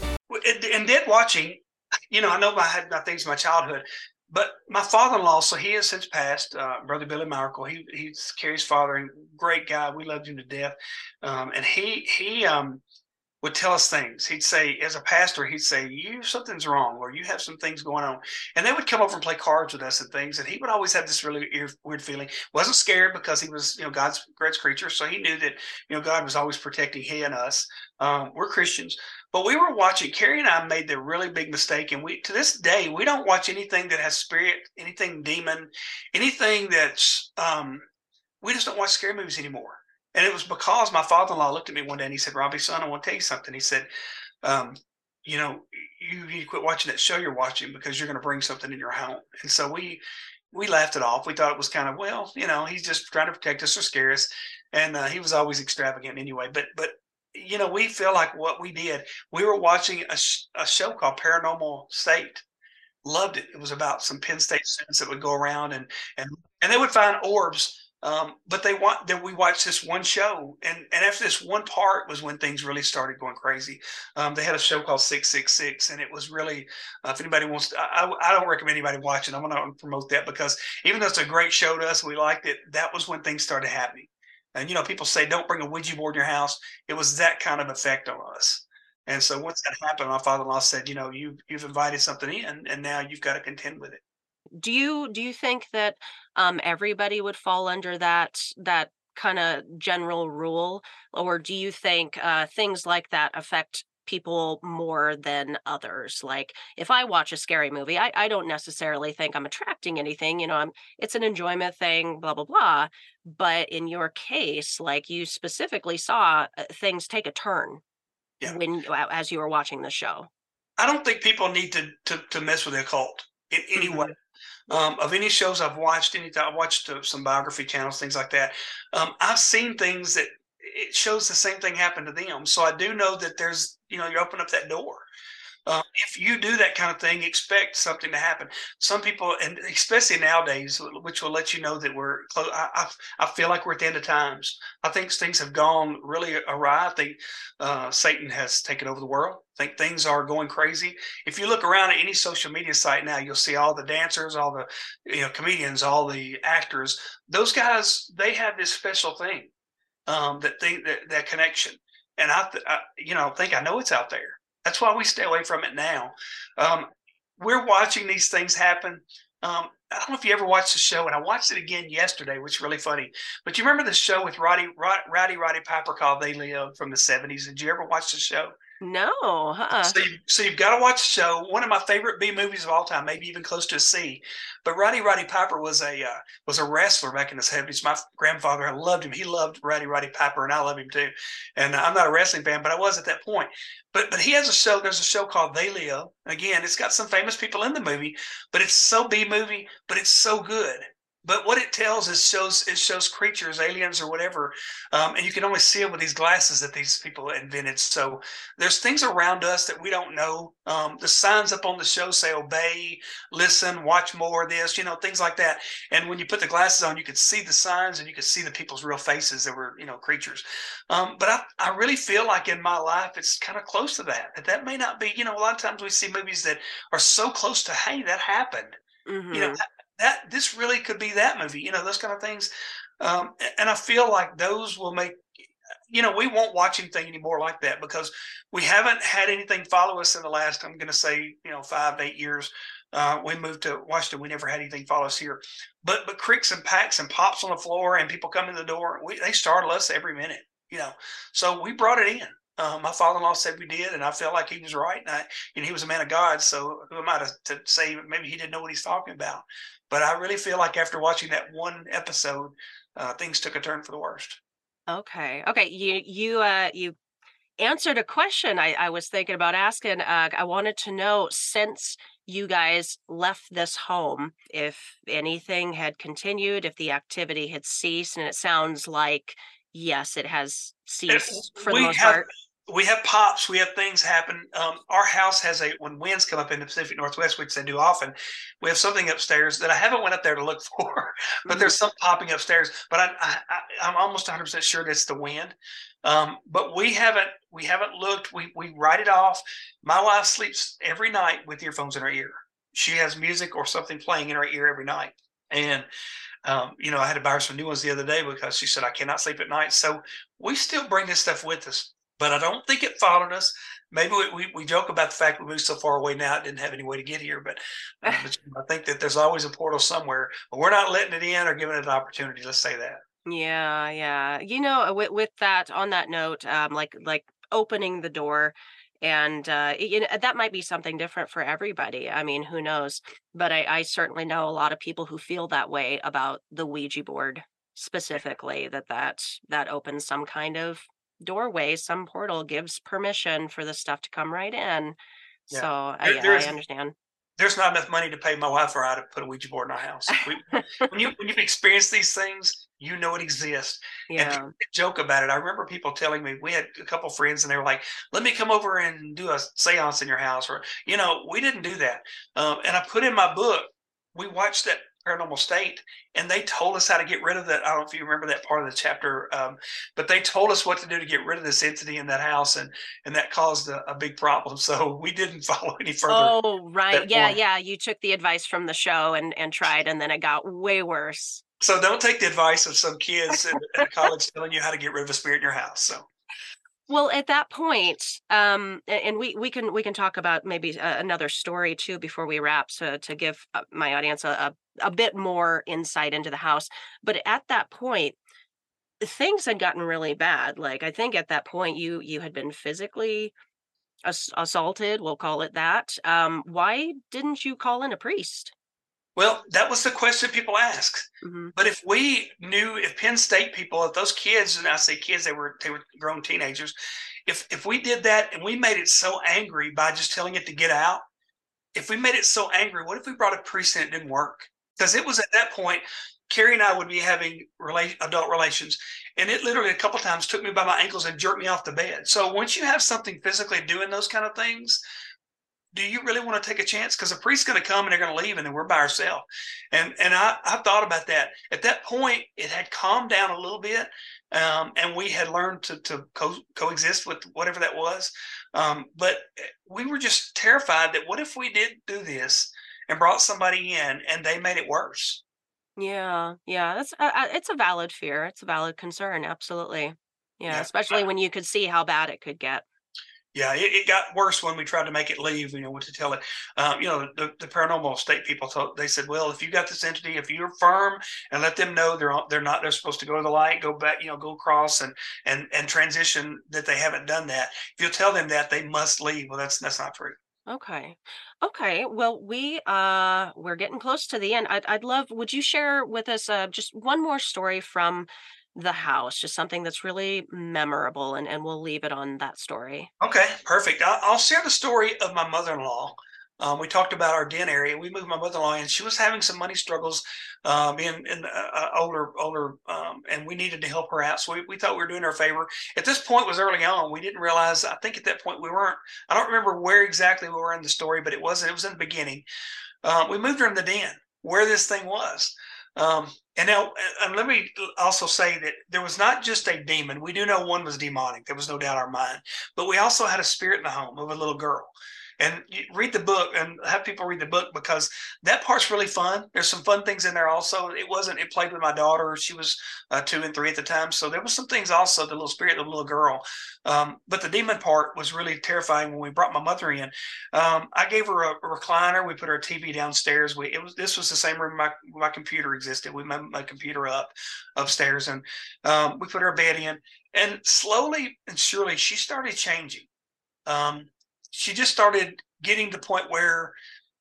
dead watching, you know, I know I had my things in my childhood, but my father-in-law, so he has since passed, uh, Brother Billy Miracle. He he's Carrie's father and great guy. We loved him to death. Um, and he he um, would tell us things. He'd say, as a pastor, he'd say, "You something's wrong, or you have some things going on." And they would come over and play cards with us and things. And he would always have this really weird feeling. wasn't scared because he was, you know, God's God's creature, so he knew that, you know, God was always protecting he and us. Um, we're Christians, but we were watching. Carrie and I made the really big mistake, and we to this day we don't watch anything that has spirit, anything demon, anything that's. Um, we just don't watch scary movies anymore. And it was because my father-in-law looked at me one day and he said, "Robbie, son, I want to tell you something." He said, um, "You know, you need to quit watching that show you're watching because you're going to bring something in your home." And so we we laughed it off. We thought it was kind of well, you know, he's just trying to protect us or scare us. And uh, he was always extravagant anyway. But but you know, we feel like what we did. We were watching a, a show called Paranormal State. Loved it. It was about some Penn State students that would go around and and and they would find orbs. Um, but they want that we watched this one show, and and after this one part was when things really started going crazy. Um, they had a show called Six Six Six, and it was really, uh, if anybody wants, to, I, I don't recommend anybody watching. I'm going to promote that because even though it's a great show to us, we liked it. That was when things started happening. And you know, people say don't bring a Ouija board in your house. It was that kind of effect on us. And so once that happened, my father-in-law said, you know, you you've invited something in, and now you've got to contend with it. Do you do you think that um, everybody would fall under that that kind of general rule, or do you think uh, things like that affect people more than others. Like if I watch a scary movie, I, I don't necessarily think I'm attracting anything. You know, I'm it's an enjoyment thing, blah blah blah. But in your case, like you specifically saw uh, things take a turn yeah. when as you were watching the show. I don't think people need to to, to mess with the occult in any mm-hmm. way. um, of any shows I've watched. Any I watched uh, some biography channels, things like that. Um, I've seen things that it shows the same thing happen to them. So I do know that there's you know you open up that door. Uh, if you do that kind of thing, expect something to happen. Some people, and especially nowadays, which will let you know that we're close. I, I, I feel like we're at the end of times. I think things have gone really awry. I think uh, Satan has taken over the world. I think things are going crazy. If you look around at any social media site now, you'll see all the dancers, all the you know comedians, all the actors. Those guys, they have this special thing um, that they that, that connection. And I, I, you know, think I know it's out there that's why we stay away from it now. Um, we're watching these things happen. Um, I don't know if you ever watched the show, and I watched it again yesterday, which is really funny. But you remember the show with Roddy Rowdy Roddy Piper called "They Live" from the '70s? Did you ever watch the show? No. Uh-uh. So, you, so you've got to watch the show. One of my favorite B movies of all time, maybe even close to a C. But Rowdy Roddy Piper was a uh, was a wrestler back in the seventies. My grandfather, I loved him. He loved Rowdy Roddy Piper, and I love him too. And I'm not a wrestling fan, but I was at that point. But but he has a show. There's a show called They Live. Again, it's got some famous people in the movie, but it's so B movie, but it's so good but what it tells is shows it shows creatures aliens or whatever um, and you can only see it with these glasses that these people invented. So there's things around us that we don't know. Um, the signs up on the show say obey listen watch more of this you know things like that. And when you put the glasses on you could see the signs and you could see the people's real faces that were you know creatures. Um, but I, I really feel like in my life it's kind of close to that that that may not be you know a lot of times we see movies that are so close to hey that happened. Mm-hmm. you know mm-hmm that this really could be that movie, you know, those kind of things. Um, and I feel like those will make, you know, we won't watch anything anymore like that because we haven't had anything follow us in the last, I'm going to say, you know, five eight years. Uh, we moved to Washington. We never had anything follow us here, but but creaks and packs and pops on the floor and people come in the door. We, they startle us every minute, you know. So we brought it in. Uh, my father-in-law said we did, and I felt like he was right. And I, he was a man of God, so who am I to, to say maybe he didn't know what he's talking about? But I really feel like after watching that one episode, uh, things took a turn for the worst. Okay. Okay. You you uh you answered a question I, I was thinking about asking. Uh, I wanted to know since you guys left this home, if anything had continued, if the activity had ceased, and it sounds like yes, it has ceased for the most have, part we have pops, we have things happen. Um, our house has a when winds come up in the Pacific Northwest, which they do often. We have something upstairs that I haven't went up there to look for, but mm-hmm. there's some popping upstairs. But I, I, am almost 100 percent sure that's the wind. Um, but we haven't we haven't looked. We we write it off. My wife sleeps every night with earphones in her ear. She has music or something playing in her ear every night, and um, you know, I had to buy her some new ones the other day because she said I cannot sleep at night. So we still bring this stuff with us but I don't think it followed us. Maybe we, we, we, joke about the fact we moved so far away now it didn't have any way to get here, but, uh, but I think that there's always a portal somewhere. But we're not letting it in or giving it an opportunity. Let's say that. Yeah, yeah. You know, with, with that, on that note, um, like like opening the door, and uh, you know that might be something different for everybody. I mean, who knows? But I, I certainly know a lot of people who feel that way about the Ouija board specifically. That that that opens some kind of doorway, some portal gives permission for the stuff to come right in. Yeah. So I, yeah, I understand. There's not enough money to pay my wife or I to put a Ouija board in our house. We, when you when you've experienced these things, you know it exists. Yeah. And joke about it. I remember people telling me we had a couple friends and they were like, "Let me come over and do a séance in your house," or you know, we didn't do that. Um, and I put in my book. We watched that paranormal state and they told us how to get rid of that. I don't know if you remember that part of the chapter um, but they told us what to do to get rid of this entity in that house and and that caused a, a big problem. So we didn't follow any further oh right. yeah point. yeah. You took the advice from the show and and tried and then it got way worse. So don't take the advice of some kids in, in college telling you how to get rid of a spirit in your house so. Well, at that point, um, and we we can we can talk about maybe another story too before we wrap, so to give uh, my audience a, a, a bit more insight into the house. But at that point, things had gotten really bad. Like I think at that point, you you had been physically ass- assaulted. We'll call it that. Um, why didn't you call in a priest? Well, that was the question people ask. Mm-hmm. But if we knew, if Penn State people, if those kids, and I say kids, they were they were grown teenagers, if if we did that and we made it so angry by just telling it to get out, if we made it so angry, what if we brought a priest and it didn't work? Because it was at that point, Carrie and I would be having rela- adult relations, and it literally a couple times took me by my ankles and jerked me off the bed. So once you have something physically doing those kind of things, do you really want to take a chance? Because a priest's going to come and they're going to leave, and then we're by ourselves. And and I I thought about that. At that point, it had calmed down a little bit, um, and we had learned to to co- coexist with whatever that was. Um, but we were just terrified that what if we did do this and brought somebody in and they made it worse? Yeah, yeah, that's uh, uh, it's a valid fear. It's a valid concern. Absolutely. Yeah, Yeah. especially when you could see how bad it could get. Yeah, it, it got worse when we tried to make it leave. You know what to tell it. Um, you know, the, the paranormal state people told they said, well, if you got this entity, if you're firm and let them know they're they're not they're supposed to go to the light, go back, you know, go across and and and transition that they haven't done that. If you tell them that, they must leave. Well, that's that's not true. Okay. Okay. Well, we uh we're getting close to the end. I'd I'd love would you share with us uh just one more story from the house, just something that's really memorable and and we'll leave it on that story. Okay, perfect. I, I'll share the story of my mother-in-law. Um, we talked about our den area. We moved my mother-in-law, and she was having some money struggles, um, being in, uh, uh, older, older, um, and we needed to help her out. So we, we thought we were doing her a favor. At this point, was early on. We didn't realize. I think at that point we weren't. I don't remember where exactly we were in the story, but it wasn't. It was in the beginning. Um, we moved her in the den where this thing was. Um, and now, and let me also say that there was not just a demon. We do know one was demonic. There was no doubt in our mind. But we also had a spirit in the home of a little girl. And read the book and have people read the book because that part's really fun. There's some fun things in there also. It wasn't, it played with my daughter. She was uh, two and three at the time. So there was some things also, the little spirit, the little girl. Um, but the demon part was really terrifying when we brought my mother in. Um, I gave her a, a recliner. We put her TV downstairs. We it was this was the same room my my computer existed. We moved my computer up upstairs, and um, we put her bed in. And slowly and surely, she started changing. Um, she just started getting to the point where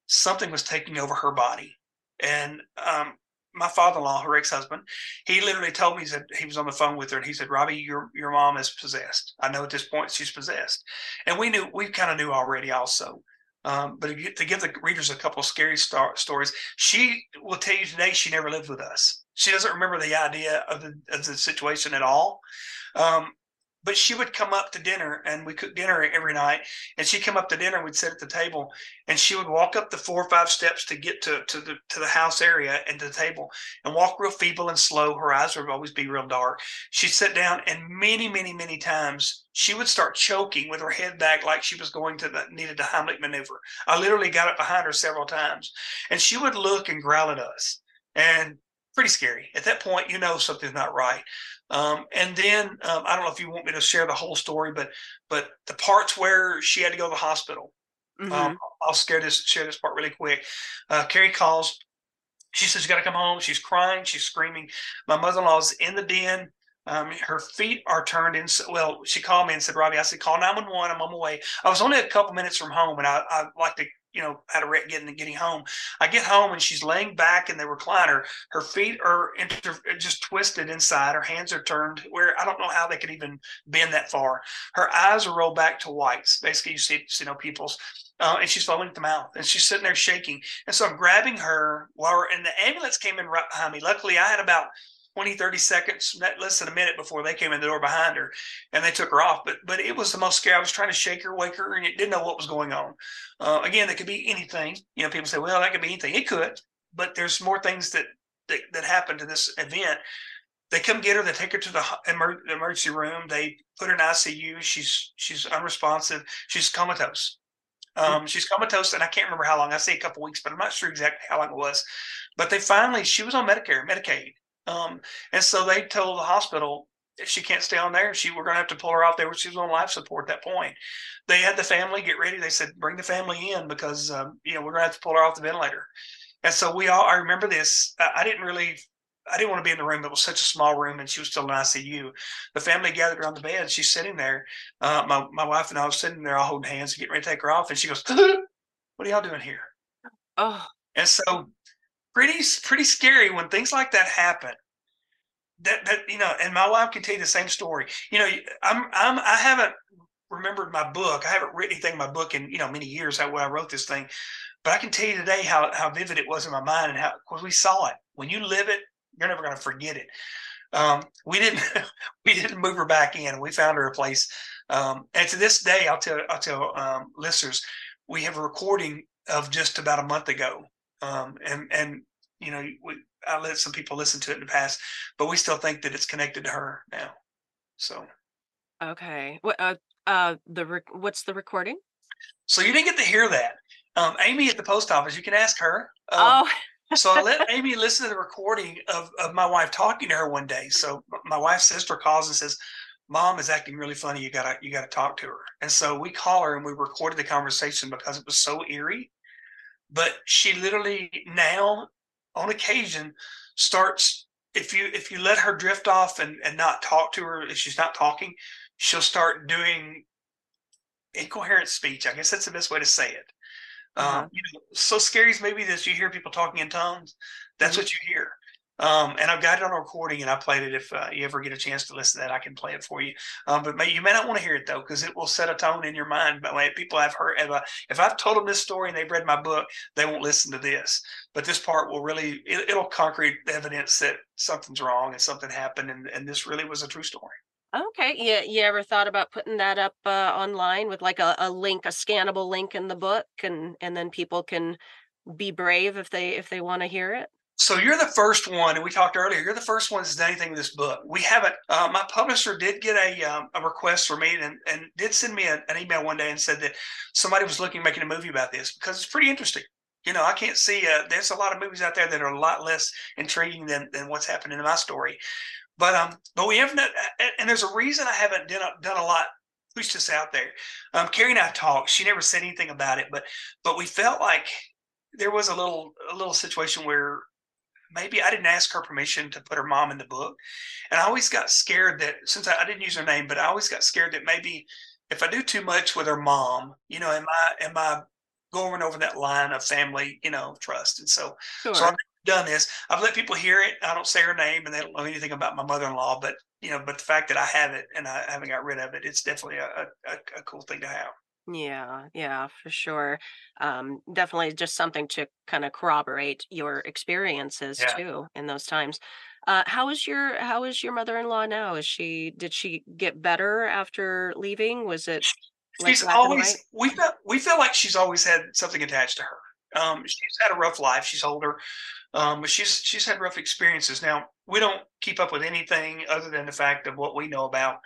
something was taking over her body. And um, my father-in-law, her ex-husband, he literally told me said he was on the phone with her and he said, Robbie, your your mom is possessed. I know at this point she's possessed. And we knew we kind of knew already also. Um, but to, to give the readers a couple scary star- stories, she will tell you today she never lived with us. She doesn't remember the idea of the, of the situation at all. Um, but she would come up to dinner and we cook dinner every night and she'd come up to dinner we'd sit at the table and she would walk up the four or five steps to get to, to the to the house area and to the table and walk real feeble and slow. Her eyes would always be real dark. She'd sit down and many many many times she would start choking with her head back like she was going to the needed a heimlich maneuver. I literally got up behind her several times and she would look and growl at us and pretty scary. At that point you know something's not right um, and then um, I don't know if you want me to share the whole story, but but the parts where she had to go to the hospital. Mhm. Um, I'll share this share this part really quick. Uh, Carrie calls. She says, "You got to come home." She's crying. She's screaming. My mother-in-law's in the den. Um, her feet are turned in. Well, she called me and said, "Robbie," I said, "Call nine one one. I'm on my way." I was only a couple minutes from home, and I I like to you know had a wreck getting getting home. I get home and she's laying back in the recliner. Her feet are inter- just twisted inside. Her hands are turned where I don't know how they could even bend that far. Her eyes are rolled back to whites. Basically, you see, see no pupils. Uh, and she's foaming at the mouth and she's sitting there shaking. And so I'm grabbing her while we're, and the ambulance came in right behind me. Luckily, I had about 20, 30 seconds, less than a minute before they came in the door behind her and they took her off. But but it was the most scary. I was trying to shake her, wake her, and it didn't know what was going on. Uh, again, that could be anything. You know, people say, well, that could be anything. It could, but there's more things that that, that happened to this event. They come get her. They take her to the emer- emergency room. They put her in ICU. She's she's unresponsive. She's comatose. Um, she's comatose, and I can't remember how long. I say a couple weeks, but I'm not sure exactly how long it was. But they finally, she was on Medicare, Medicaid, um, and so they told the hospital if she can't stay on there, she we're going to have to pull her off there. She was on life support at that point. They had the family get ready. They said bring the family in because um, you know we're going to have to pull her off the ventilator. And so we all, I remember this. I, I didn't really, I didn't want to be in the room. It was such a small room and she was still in ICU. The family gathered around the bed. She's sitting there. Uh, my, my wife and I was sitting there all holding hands, and getting ready to take her off. And she goes, What are y'all doing here? Oh, And so pretty, pretty scary when things like that happen. That, that, you know, and my wife can tell you the same story. You know, I'm, I'm, I haven't remembered my book. I haven't written anything in my book in, you know, many years how I wrote this thing. But I can tell you today how how vivid it was in my mind and how because we saw it. When you live it, you're never going to forget it. Um, we didn't we didn't move her back in. We found her a place. Um, and to this day, I'll tell I'll tell um, listeners, we have a recording of just about a month ago, um, and and you know we, I let some people listen to it in the past, but we still think that it's connected to her now. So Okay. What uh uh the rec- what's the recording? so you didn't get to hear that. Um, Amy at the post office, you can ask her. Um, Oh, so I let Amy listen to the recording of, of my wife talking to her one day. So my wife's sister calls and says, "Mom is acting really funny. You gotta you gotta talk to her." And so we call her and we recorded the conversation because it was so eerie. But she literally now, on occasion, starts if you if you let her drift off and and not talk to her if she's not talking, she'll start doing incoherent speech. I guess that's the best way to say it. Uh-huh. Um, you know, so scary as maybe that you hear people talking in tongues. That's Mhm. what you hear. Um, and I've got it on a recording, and I played it. If uh, you ever get a chance to listen to that, I can play it for you. Um, but may, you may not want to hear it though, because it will set a tone in your mind. But when people have heard, if, I, if I've told them this story and they've read my book, they won't listen to this. But this part will really, it, it'll concrete evidence that something's wrong and something happened, and, and this really was a true story. okay. Yeah, you ever thought about putting that up uh, online with like a, a link, a scannable link in the book, and and then people can be brave if they if they want to hear it? So you're the first one, and we talked earlier. You're the first one that's done anything with this book. We haven't. Uh, my publisher did get a um, a request for me, and and did send me a, an email one day and said that somebody was looking making a movie about this because it's pretty interesting. You know, I can't see. Uh, there's a lot of movies out there that are a lot less intriguing than than what's happening in my story. But um, but we haven't, and- there's a reason I haven't done a, done a lot. Push this out there. Um, Carrie and I talked. She never said anything about it, but but we felt like there was a little a little situation where maybe I didn't ask her permission to put her mom in the book. And I always got scared that since I, I didn't use her name, but I always got scared that maybe if I do too much with her mom, you know, am I am I going over that line of family, you know, trust? And so Sure. so I've done this. I've let people hear it. I don't say her name and they don't know anything about my mother-in-law, but you know, but the fact that I have it and I haven't got rid of it, it's definitely a, a, a cool thing to have. Yeah, yeah, for sure. Um, definitely just something to kind of corroborate your experiences Yeah. too in those times. Uh, how is your how is your mother-in-law now? Is she did she get better after leaving? Was it like she's black and always white? we feel we feel like she's always had something attached to her. Um, she's had a rough life. She's older, um, but she's she's had rough experiences. Now we don't keep up with anything other than the fact of what we know about.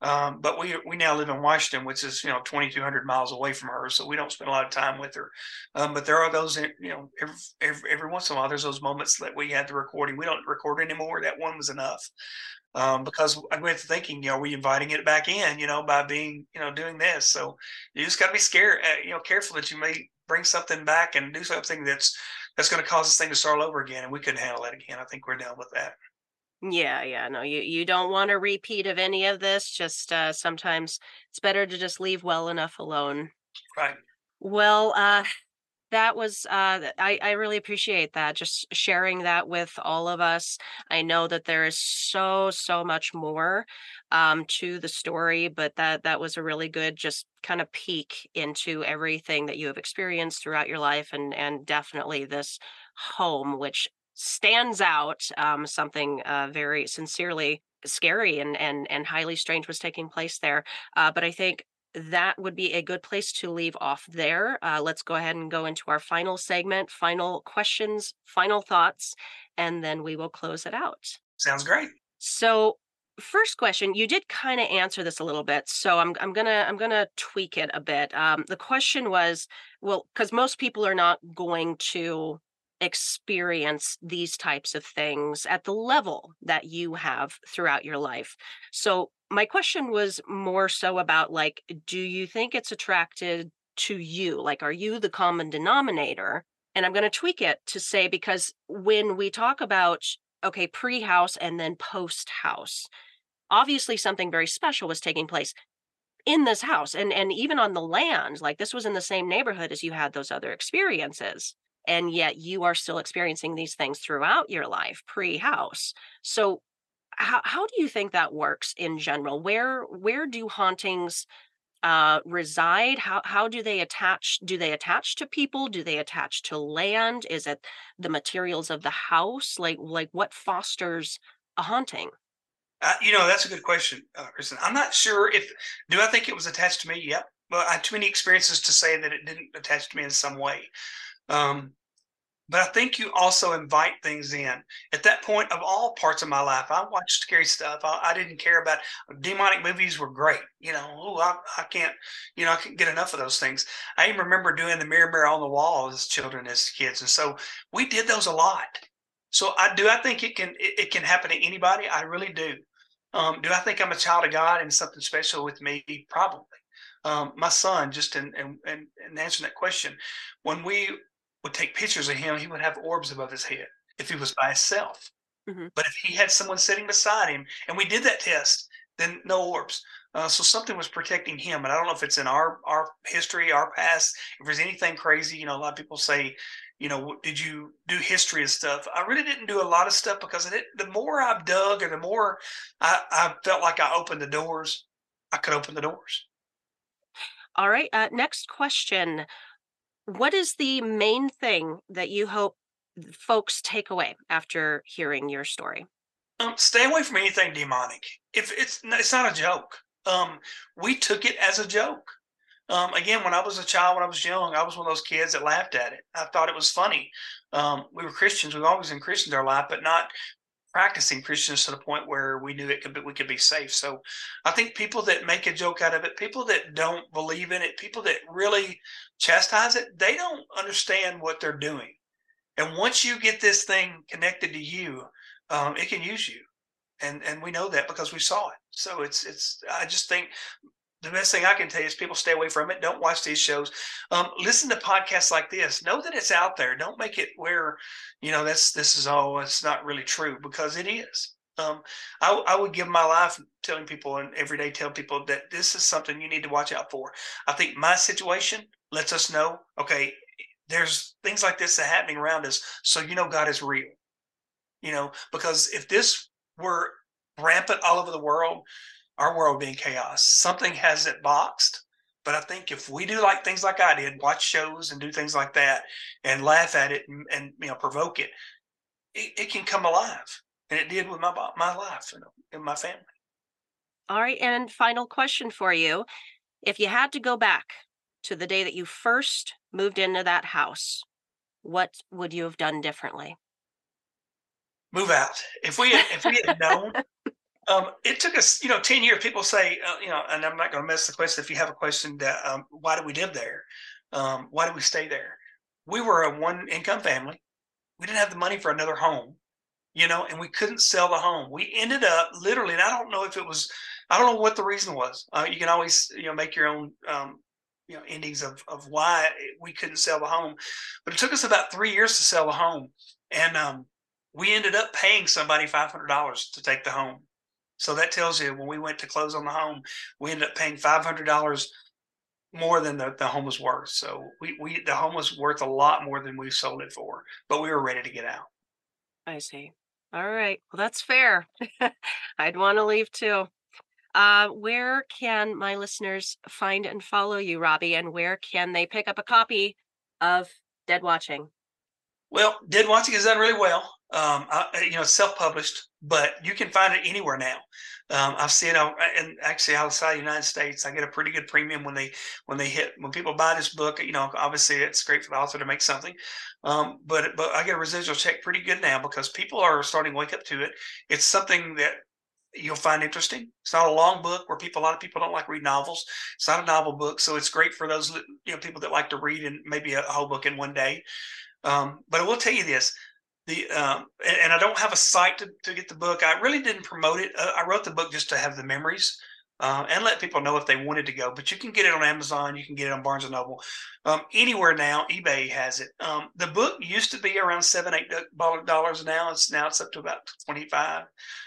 Um, but we we now live in Washington, which is you know 2,200 miles away from her, so we don't spend a lot of time with her. Um, but there are those you know every, every every once in a while there's those moments that we had the recording. We don't record anymore. That one was enough um, because I went thinking, you know, are we inviting it back in, you know, by being, you know, doing this. So you just got to be scared, uh, you know, careful that you may bring something back and do something that's that's going to cause this thing to start all over again, and we couldn't handle that again. I think we're done with that. Yeah, yeah, no, you you don't want a repeat of any of this. Just uh, sometimes it's better to just leave well enough alone. Right. Well, uh, that was uh, I I really appreciate that. Just sharing that with all of us. I know that there is so so much more um, to the story, but that that was a really good just kind of peek into everything that you have experienced throughout your life, and and definitely this home, which stands out. Um, something uh, very sincerely scary and and and highly strange was taking place there. Uh, but I think that would be a good place to leave off there. Uh, let's go ahead and go into our final segment, final questions, final thoughts, and then we will close it out. Sounds great. So, first question, you did kind of answer this a little bit, so I'm I'm gonna I'm gonna tweak it a bit. Um, the question was, well, because most people are not going to experience these types of things at the level that you have throughout your life. So, my question was more so about like, do you think it's attracted to you? Like, are you the common denominator? And I'm going to tweak it to say, because when we talk about, okay, pre house and then post house, obviously something very special was taking place in this house and and even on the land like this was in the same neighborhood as you had those other experiences and yet you are still experiencing these things throughout your life pre-house so how, how do you think that works in general where where do hauntings uh, reside? How how do they attach? Do they attach to people? Do they attach to land? Is it the materials of the house? Like like what fosters a haunting? Uh, you know, that's a good question, uh, Kristen. I'm not sure if do I think it was attached to me? Yep. But I had too many experiences to say that it didn't attach to me in some way. Um, but I think you also invite things in. At that point of all parts of my life, I watched scary stuff. I, I didn't care about demonic movies were great. You know, oh, I, I can't, you know, I can't get enough of those things. I even remember doing the mirror mirror on the wall as children, as kids, and so we did those a lot. So I do. I think it can it, it can happen to anybody. I really do. Um, do I think I'm a child of God and something special with me? Probably. Um, my son, just in, in, in answering that question, when we would take pictures of him, he would have orbs above his head if he was by himself. Mm-hmm. But if he had someone sitting beside him, and we did that test, then no orbs. Uh, so something was protecting him, and I don't know if it's in our our history, our past. If there's anything crazy, you know, a lot of people say, you know, did you do history and stuff? I really didn't do a lot of stuff because it, the more I've dug, and the more I, I felt like I opened the doors, I could open the doors. All right. Uh, next question. What is the main thing that you hope folks take away after hearing your story? Um, stay away from anything demonic. If it's it's not a joke. Um, we took it as a joke. Um, again, when I was a child, when I was young, I was one of those kids that laughed at it. I thought it was funny. Um, we were Christians. We've always been Christians our life, but not practicing Christians to the point where we knew it could be, we could be safe. So I think people that make a joke out of it, people that don't believe in it, people that really chastise it, they don't understand what they're doing. And once you get this thing connected to you, um, it can use you. And and we know that because we saw it. So it's it's I just think the best thing I can tell you is people stay away from it. Don't watch these shows. Um, listen to podcasts like this. Know that it's out there. Don't make it where, you know, that's this is all. It's not really true because it is. Um, I, I would give my life telling people and every day tell people that this is something you need to watch out for. I think my situation lets us know. Okay, there's things like this that happening around us, so you know God is real. You know, because if this were rampant all over the world, our world being chaos. Something has it boxed. But I think if we do like things like I did, watch shows and do things like that, and laugh at it and, and you know provoke it, it, it, can come alive, and it did with my my life you know, and my family. All right, and final question for you: If you had to go back to the day that you first moved into that house, what would you have done differently? Move out. If we if we had known um, it took us, you know, 10 years. People say, uh, you know, and I'm not going to mess the question. If you have a question, that, um, why do we live there? Um, why do we stay there? We were a one income family. We didn't have the money for another home, you know, and we couldn't sell the home. We ended up literally, and I don't know if it was, I don't know what the reason was. Uh, you can always, you know, make your own, um, you know, endings of, of why we couldn't sell the home. But it took us about three years to sell the home. And um, we ended up paying somebody $500 to take the home so that tells you when we went to close on the home, we ended up paying five hundred dollars more than the, the home was worth. So we, we the home was worth a lot more than we sold it for, but we were ready to get out. I see. All right. Well, that's fair. I'd want to leave too. Uh, where can my listeners find and follow you, Robbie? And where can they pick up a copy of Dead Watching? Well, Dead Watching has done really well. Um, I, you know, self-published, but you can find it anywhere now. Um, I've seen it, and actually outside the United States, I get a pretty good premium when they when they hit when people buy this book. You know, obviously it's great for the author to make something, um, but but I get a residual check pretty good now because people are starting to wake up to it. It's something that you'll find interesting. It's not a long book where people a lot of people don't like read novels. It's not a novel book, so it's great for those you know people that like to read and maybe a whole book in one day. Um, but I will tell you this: the um, and, and, I don't have a site to, to get the book. I really didn't promote it. Uh, I wrote the book just to have the memories uh, and let people know if they wanted to go. But you can get it on Amazon. You can get it on Barnes and Noble. Um, anywhere now, eBay has it. Um, the book used to be around seven, eight dollars now. It's now it's up to about twenty five.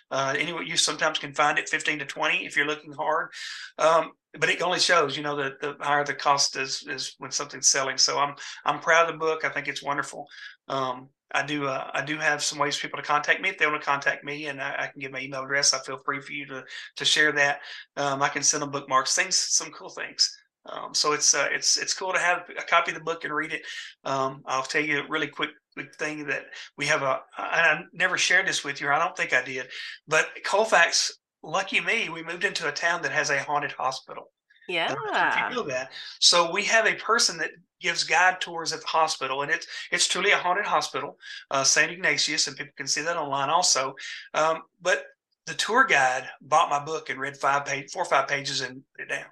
Uh, anyway, you sometimes can find it fifteen to twenty if you're looking hard. Um, but it only shows, you know, that the higher the cost is is when something's selling. So I'm I'm proud of the book. I think it's wonderful. Um, I do uh, I do have some ways for people to contact me if they want to contact me, and I, I can give my email address. I feel free for you to to share that. Um, I can send them bookmarks, things, some cool things. Um, so it's uh, it's it's cool to have a copy of the book and read it. Um, I'll tell you a really quick thing that we have a. I never shared this with you. I don't think I did, but Colfax. Lucky me, we moved into a town that has a haunted hospital. Yeah. Feel that. So we have a person that gives guide tours at the hospital, and it's it's truly a haunted hospital, uh, St. Ignatius, and people can see that online also. Um, but the tour guide bought my book and read five page, four or five pages and put it down.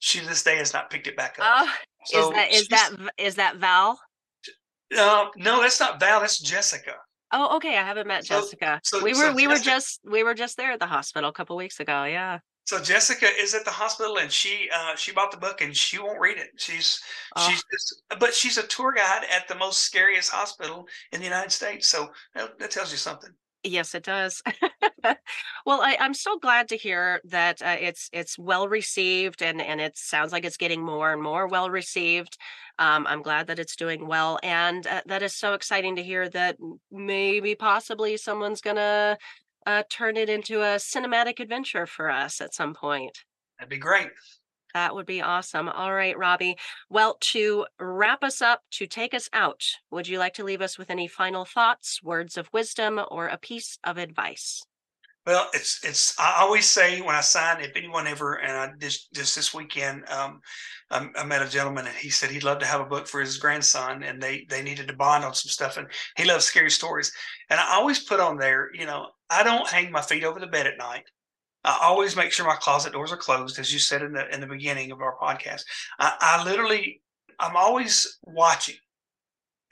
She to this day has not picked it back up. Uh, so is that is that is that Val? Uh, no, that's not Val. That's Jessica. Oh, okay. I haven't met so, Jessica. So, we were so we Jessica, were just we were just there at the hospital a couple weeks ago. Yeah. So Jessica is at the hospital and she uh, she bought the book and she won't read it. She's oh. she's just, but she's a tour guide at the most scariest hospital in the United States. So that, that tells you something. Yes, it does. well, I, am so glad to hear that uh, it's it's well received, and and it sounds like it's getting more and more well received. Um, I'm glad that it's doing well, and uh, that is so exciting to hear that maybe possibly someone's gonna uh, turn it into a cinematic adventure for us at some point. That'd be great. That would be awesome. All right, Robbie. Well, to wrap us up, to take us out, would you like to leave us with any final thoughts, words of wisdom, or a piece of advice? Well, it's it's. I always say when I sign, if anyone ever, and I just just this weekend, um, I, I, met a gentleman and he said he'd love to have a book for his grandson, and they they needed to bond on some stuff, and he loves scary stories. And I always put on there, you know, I don't hang my feet over the bed at night. I always make sure my closet doors are closed, as you said in the in the beginning of our podcast. I, I literally, I'm always watching.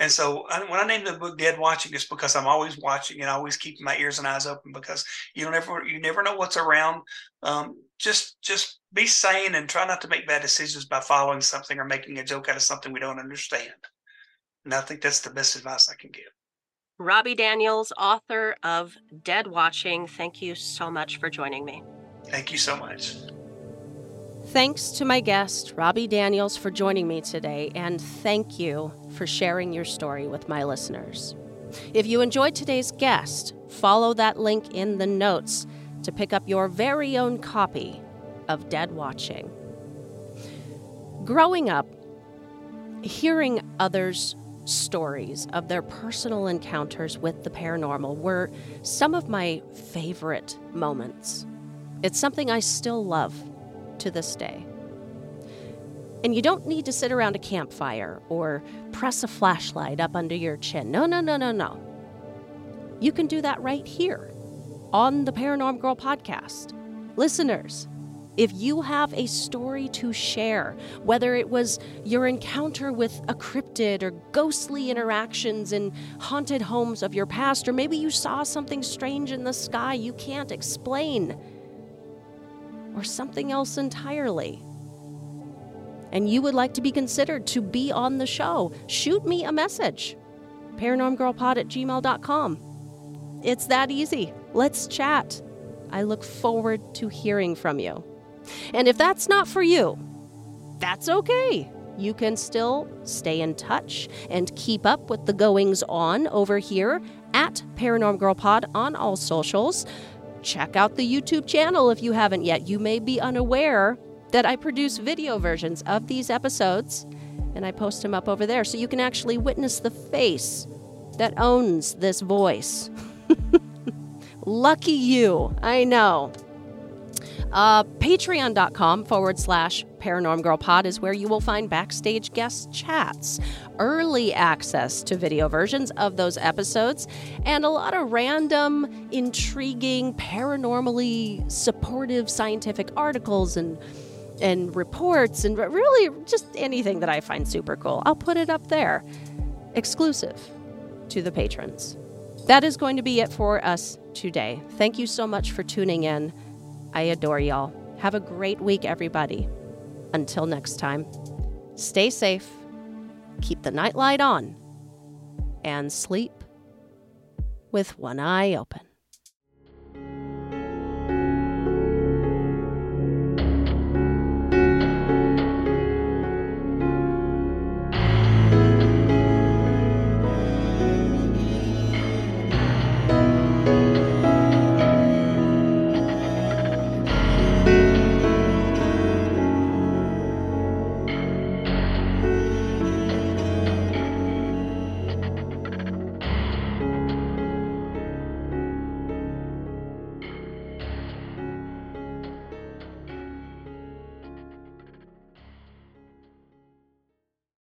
And so when I named the book "Dead Watching," it's because I'm always watching and always keeping my ears and eyes open because you don't ever you never know what's around. Um, just just be sane and try not to make bad decisions by following something or making a joke out of something we don't understand. And I think that's the best advice I can give. Robbie Daniels, author of Dead Watching. Thank you so much for joining me. Thank you so much. Thanks to my guest, Robbie Daniels, for joining me today, and thank you for sharing your story with my listeners. If you enjoyed today's guest, follow that link in the notes to pick up your very own copy of Dead Watching. Growing up, hearing others stories of their personal encounters with the paranormal were some of my favorite moments. It's something I still love to this day. And you don't need to sit around a campfire or press a flashlight up under your chin. No, no, no, no, no. You can do that right here on the Paranorm Girl podcast. Listeners, if you have a story to share, whether it was your encounter with a cryptid or ghostly interactions in haunted homes of your past, or maybe you saw something strange in the sky you can't explain, or something else entirely, and you would like to be considered to be on the show, shoot me a message. ParanormGirlPod at gmail.com. It's that easy. Let's chat. I look forward to hearing from you. And if that's not for you, that's okay. You can still stay in touch and keep up with the goings on over here at Paranorm Girl Pod on all socials. Check out the YouTube channel if you haven't yet. You may be unaware that I produce video versions of these episodes and I post them up over there so you can actually witness the face that owns this voice. Lucky you, I know. Uh, Patreon.com forward slash Paranorm Girl Pod is where you will find backstage guest chats, early access to video versions of those episodes, and a lot of random, intriguing, paranormally supportive scientific articles and and reports and really just anything that I find super cool. I'll put it up there, exclusive to the patrons. That is going to be it for us today. Thank you so much for tuning in. I adore y'all. Have a great week, everybody. Until next time, stay safe, keep the nightlight on, and sleep with one eye open.